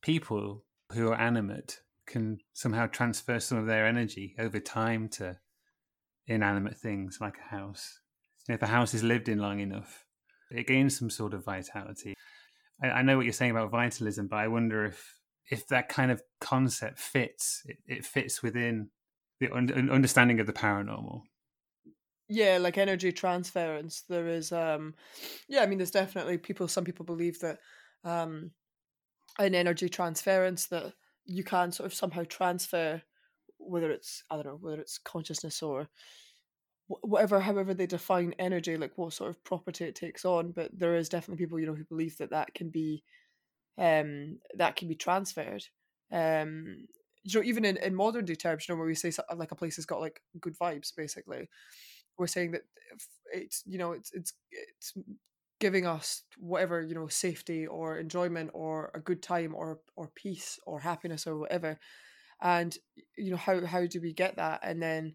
people who are animate can somehow transfer some of their energy over time to inanimate things like a house. And if a house is lived in long enough, it gains some sort of vitality. I, I, know what you're saying about vitalism, but I wonder if if that kind of concept fits. It, it fits within the un- understanding of the paranormal. Yeah, like energy transference. There is, um, yeah, I mean, there's definitely people. Some people believe that um, an energy transference that you can sort of somehow transfer, whether it's I don't know, whether it's consciousness or whatever however they define energy like what sort of property it takes on but there is definitely people you know who believe that that can be um that can be transferred um you know even in, in modern day terms you know where we say like a place has got like good vibes basically we're saying that it's you know it's it's it's giving us whatever you know safety or enjoyment or a good time or or peace or happiness or whatever and you know how how do we get that and then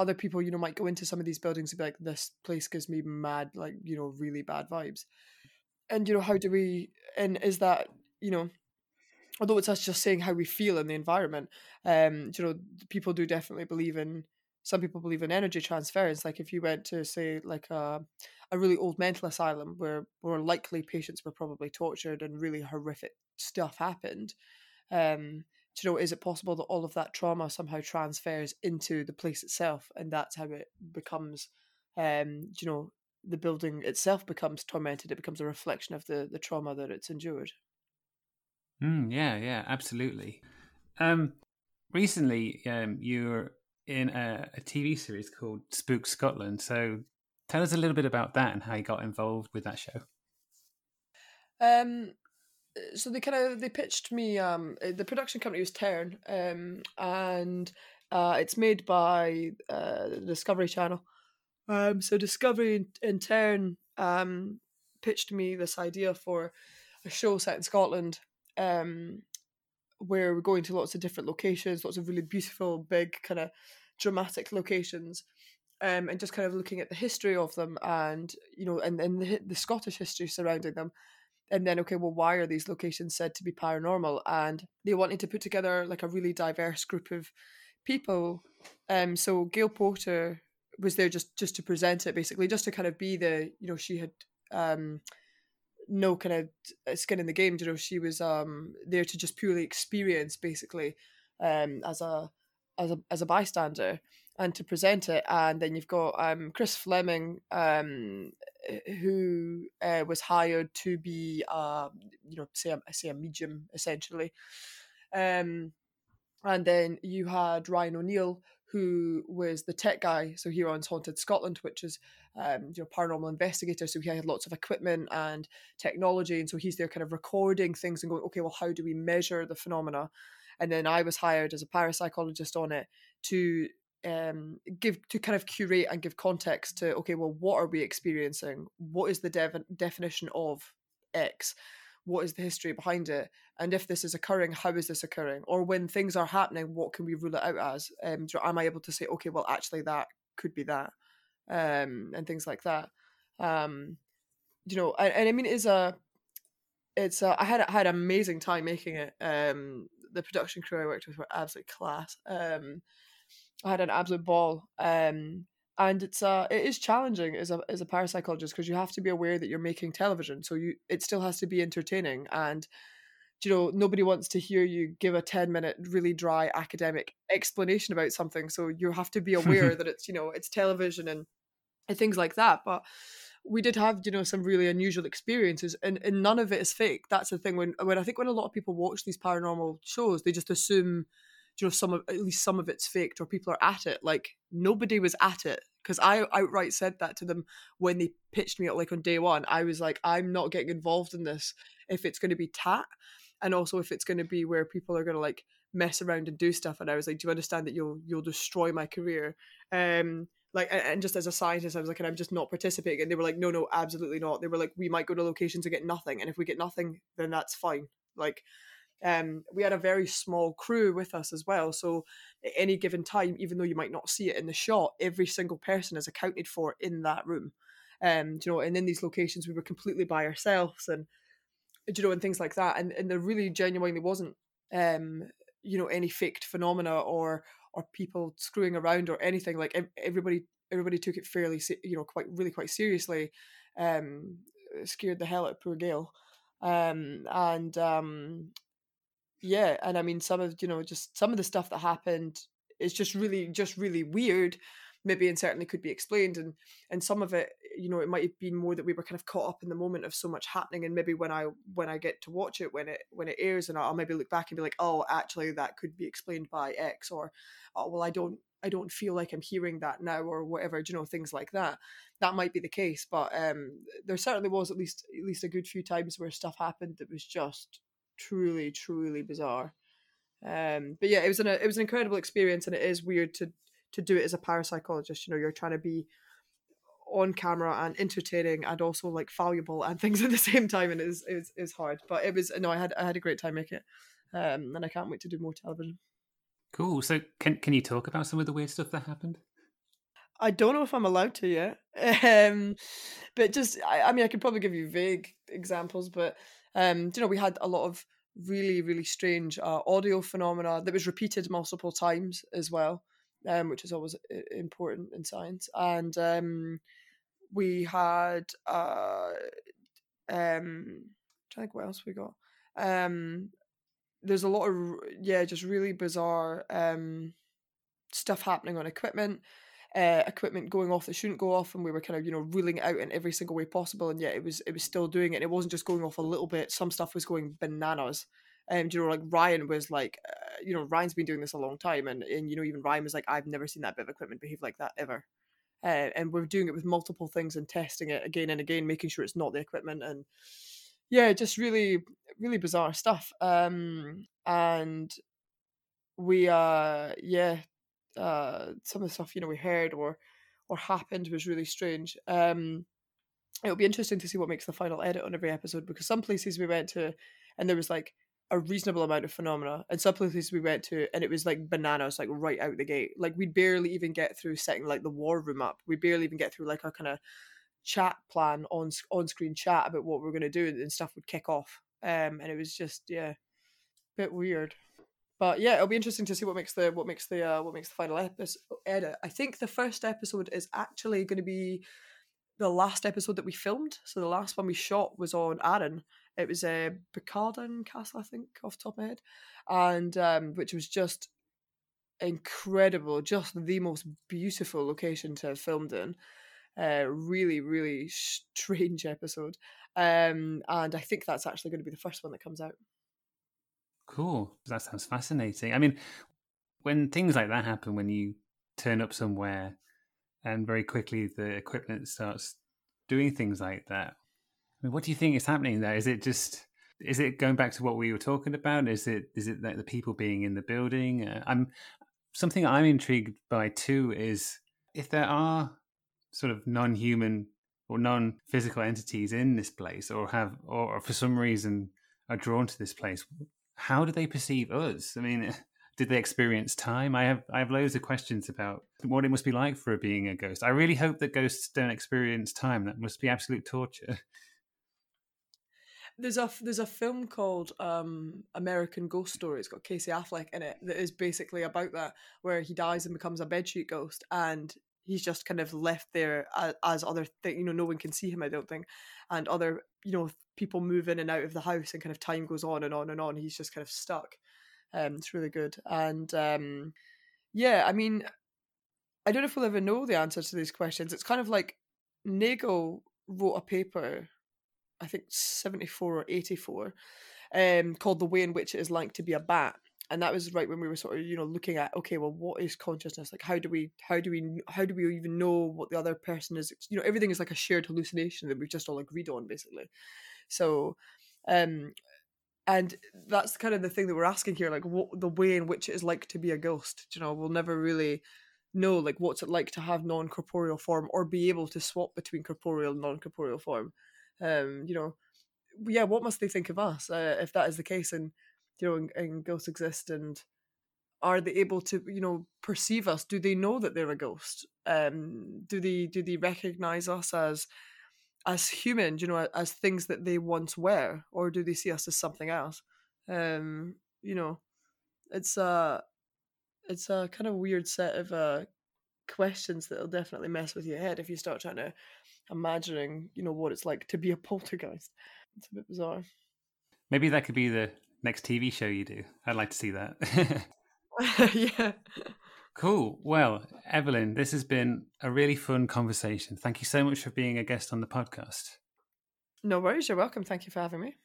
other people, you know, might go into some of these buildings and be like, this place gives me mad, like, you know, really bad vibes. And, you know, how do we, and is that, you know, although it's us just saying how we feel in the environment, um, you know, people do definitely believe in, some people believe in energy transference. Like if you went to, say, like a, a really old mental asylum where, where likely patients were probably tortured and really horrific stuff happened, um, you know, is it possible that all of that trauma somehow transfers into the place itself, and that's how it becomes, um, you know, the building itself becomes tormented. It becomes a reflection of the the trauma that it's endured. Mm, yeah, yeah, absolutely. Um, recently, um, you're in a, a TV series called Spook Scotland. So tell us a little bit about that and how you got involved with that show. Um, so they kind of they pitched me. Um, eh, the production company was Tern, um, and uh, it's made by uh, the Discovery Channel. Um, so Discovery in turn um, pitched me this idea for a show set in Scotland, um, where we're going to lots of different locations, lots of really beautiful, big, kind of dramatic locations, um, and just kind of looking at the history of them, and you know, and and the, the Scottish history surrounding them, and then okay, well, why are these locations said to be paranormal? And they wanted to put together like a really diverse group of people. Um, so Gail Porter was there just just to present it, basically, just to kind of be the you know she had um no kind of skin in the game. You know, she was um there to just purely experience, basically, um as a as a as a bystander and to present it. And then you've got um Chris Fleming, um who uh, was hired to be uh you know say a, say a medium essentially. Um, and then you had Ryan O'Neill, who was the tech guy. So he runs Haunted Scotland, which is um, you know paranormal investigator. So he had lots of equipment and technology, and so he's there kind of recording things and going, okay, well, how do we measure the phenomena? And then I was hired as a parapsychologist on it to um, give to kind of curate and give context to okay, well, what are we experiencing? What is the definition of X? what is the history behind it and if this is occurring how is this occurring or when things are happening what can we rule it out as um, am i able to say okay well actually that could be that um, and things like that. Um, you know and, and i mean it's a it's a, I had I had an amazing time making it. Um, the production crew i worked with were absolute class. Um, i had an absolute ball. Um, and it's uh it is challenging as a as a parapsychologist because you have to be aware that you're making television so you it still has to be entertaining. And you know nobody wants to hear you give a 10 minute really dry academic explanation about something so you have to be [LAUGHS] aware that it's you know it's television and, and things like that but we did have you know some really unusual experiences and, and none of it is fake. That's the thing when when i think when a lot of people watch these paranormal shows they just assume you know some of at least some of it's faked or people are at it. Like nobody was at it because i outright said that to them when they pitched me out like on day one. I was like i'm not getting involved in this. If it's going to be tat and also if it's going to be where people are going to like mess around and do stuff and i was like do you understand that you'll you'll destroy my career? Um like and just as a scientist i was like and i'm just not participating and they were like no no absolutely not they were like we might go to locations and get nothing and if we get nothing then that's fine like um, we had a very small crew with us as well. So at any given time, even though you might not see it in the shot, every single person is accounted for in that room. Um, you know, and in these locations, we were completely by ourselves, and you know, and things like that. And and there really genuinely wasn't, um, you know, any faked phenomena or or people screwing around or anything. Like everybody everybody took it fairly, you know, quite really quite seriously. Um, scared the hell out of poor Gail um, and um, yeah and i mean some of you know just some of the stuff that happened is just really just really weird maybe and certainly could be explained and and some of it you know it might have been more that we were kind of caught up in the moment of so much happening and maybe when i when i get to watch it when it when it airs and i'll maybe look back and be like oh actually that could be explained by x or oh well i don't i don't feel like i'm hearing that now or whatever you know things like that that might be the case but um there certainly was at least at least a good few times where stuff happened that was just truly, truly bizarre. Um, but yeah, it was an it was an incredible experience, and it is weird to to do it as a parapsychologist. You know, you're trying to be on camera and entertaining and also like valuable and things [LAUGHS] at the same time, and it is it is hard. But it was no, I had I had a great time making it, um, and I can't wait to do more television. Cool. So can can you talk about some of the weird stuff that happened? I don't know if I'm allowed to yet. Um, but just, I, I mean, I could probably give you vague examples, but um, you know, we had a lot of really, really strange uh, audio phenomena that was repeated multiple times as well, um, which is always important in science. And um, we had, uh, um, i think what else we got. Um, there's a lot of yeah, just really bizarre um, stuff happening on equipment. uh, equipment going off that shouldn't go off, and we were kind of you know ruling it out in every single way possible, and yet it was it was still doing it. And it wasn't just going off a little bit; some stuff was going bananas. Um, you know, like Ryan was like, uh, you know, Ryan's been doing this a long time, and and you know, even Ryan was like, I've never seen that bit of equipment behave like that ever. Uh, and we're doing it with multiple things and testing it again and again, making sure it's not the equipment, and yeah, just really, really bizarre stuff. Um, and we, uh, yeah, uh, some of the stuff you know we heard or or happened was really strange. Um, it'll be interesting to see what makes the final edit on every episode because some places we went to and there was like a reasonable amount of phenomena. And some places we went to and it was like bananas like right out the gate. Like we'd barely even get through setting like the war room up. We barely even get through like our kind of chat plan on on screen chat about what we're going to do and stuff would kick off. Um and it was just yeah a bit weird. But yeah it'll be interesting to see what makes the what makes the uh, what makes the final episode edit. I think the first episode is actually going to be the last episode that we filmed. So the last one we shot was on Arran it was a uh, Bicardin Castle, I think, off the top of my head, and um, which was just incredible, just the most beautiful location to have filmed in. Uh, really, really strange [LAUGHS] episode, um, and I think that's actually going to be the first one that comes out. Cool. That sounds fascinating. I mean, when things like that happen, when you turn up somewhere and very quickly the equipment starts doing things like that, I mean, what do you think is happening there? Is it just is it going back to what we were talking about? Is it is it that the people being in the building? Uh, I'm something I'm intrigued by too. Is if there are sort of non-human or non-physical entities in this place, or have or, or for some reason are drawn to this place, how do they perceive us? I mean. [LAUGHS] Did they experience time? I have I have loads of questions about what it must be like for being a ghost. I really hope that ghosts don't experience time. That must be absolute torture. [LAUGHS] There's a there's a film called um, American Ghost Story. It's got Casey Affleck in it that is basically about that, where he dies and becomes a bedsheet ghost, and he's just kind of left there as, as other thing. You know, no one can see him. I don't think, and other you know people move in and out of the house, and kind of time goes on and on and on. He's just kind of stuck. Um, it's really good, and um, yeah, I mean, I don't know if we'll ever know the answer to these questions. It's kind of like Nagel wrote a paper I think 74 or 84, um, called The Way in Which It Is Like to Be a Bat. And that was right when we were sort of, you know, looking at, okay, well, what is consciousness? Like, how do we, how do we, how do we even know what the other person is? You know, everything is like a shared hallucination that we've just all agreed on, basically. So, um, and that's kind of the thing that we're asking here, like, what the way in which it is like to be a ghost. You know, we'll never really know, like, what's it like to have non corporeal form or be able to swap between corporeal and non corporeal form um, you know, yeah, what must they think of us uh, if that is the case? And you know, and, and ghosts exist, and are they able to, you know, perceive us? Do they know that they're a ghost? Um, do they do they recognize us as as humans? You know, as things that they once were, or do they see us as something else? Um, you know, it's a it's a kind of weird set of uh questions that'll definitely mess with your head if you start trying to imagining, you know, what it's like to be a [LAUGHS] poltergeist. It's a bit bizarre. Maybe that could be the next TV show you do. I'd like to see that. [LAUGHS] [LAUGHS] yeah. Cool. Well, Evelyn, this has been a really fun conversation. Thank you so much for being a guest on the podcast. No worries. You're welcome. Thank you for having me.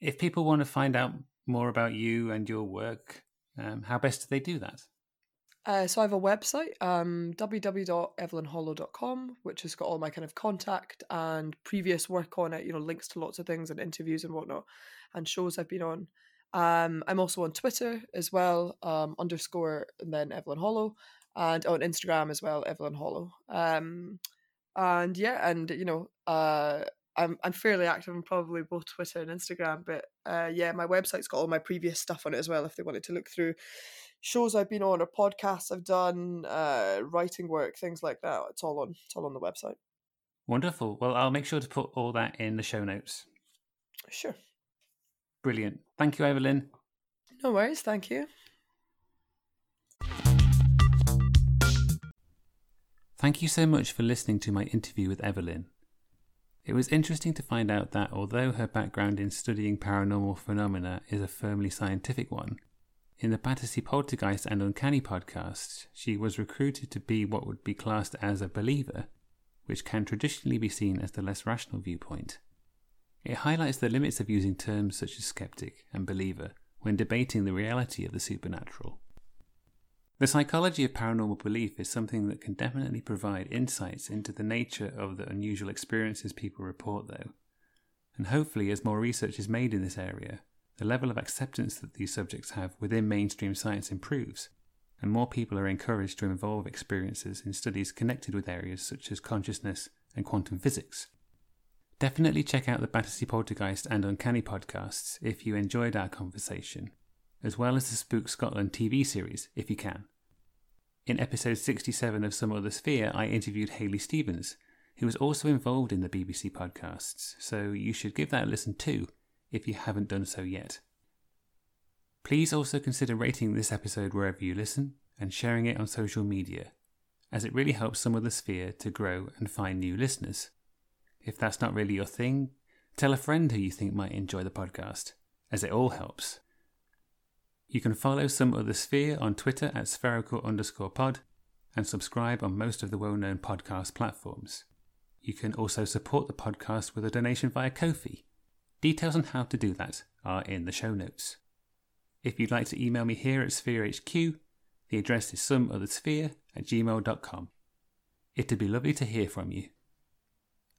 If people want to find out more about you and your work, um, how best do they do that? Uh, so I have a website, um, www.evelynhollow.com, which has got all my kind of contact and previous work on it, you know, links to lots of things and interviews and whatnot, and shows I've been on. Um, I'm also on Twitter as well, um, underscore and then Evelyn Hollow, and on Instagram as well, Evelyn Hollow. Um, and yeah, and you know, uh, I'm I'm fairly active on probably both Twitter and Instagram, but uh, yeah, my website's got all my previous stuff on it as well if they wanted to look through shows I've been on or podcasts I've done, uh, writing work, things like that. It's all on it's all on the website. Wonderful. Well, I'll make sure to put all that in the show notes. Sure. Brilliant. Thank you, Evelyn. No worries. Thank you. Thank you so much for listening to my interview with Evelyn. It was interesting to find out that although her background in studying paranormal phenomena is a firmly scientific one, In the Battersea Poltergeist and Uncanny podcasts, she was recruited to be what would be classed as a believer, which can traditionally be seen as the less rational viewpoint. It highlights the limits of using terms such as skeptic and believer when debating the reality of the supernatural. The psychology of paranormal belief is something that can definitely provide insights into the nature of the unusual experiences people report, though. And hopefully, as more research is made in this area, the level of acceptance that these subjects have within mainstream science improves, and more people are encouraged to involve experiences in studies connected with areas such as consciousness and quantum physics. Definitely check out the Battersea Poltergeist and Uncanny podcasts if you enjoyed our conversation as well as the Spook Scotland TV series, if you can. In episode 67 of Some Other Sphere, I interviewed Hayley Stevens, who was also involved in the BBC podcasts, so you should give that a listen too, if you haven't done so yet. Please also consider rating this episode wherever you listen and sharing it on social media, as it really helps Some Other Sphere to grow and find new listeners. If that's not really your thing, tell a friend who you think might enjoy the podcast, as it all helps. You can follow Some Other Sphere on Twitter at spherical underscore pod and subscribe on most of the well known podcast platforms. You can also support the podcast with a donation via Ko-fi. Details on how to do that are in the show notes. If you'd like to email me here at SphereHQ, the address is someothersphere at gmail.com. It'd be lovely to hear from you.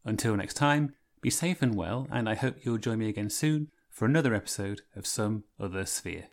Until next time, be safe and well, and I hope you'll join me again soon for another episode of Some Other Sphere.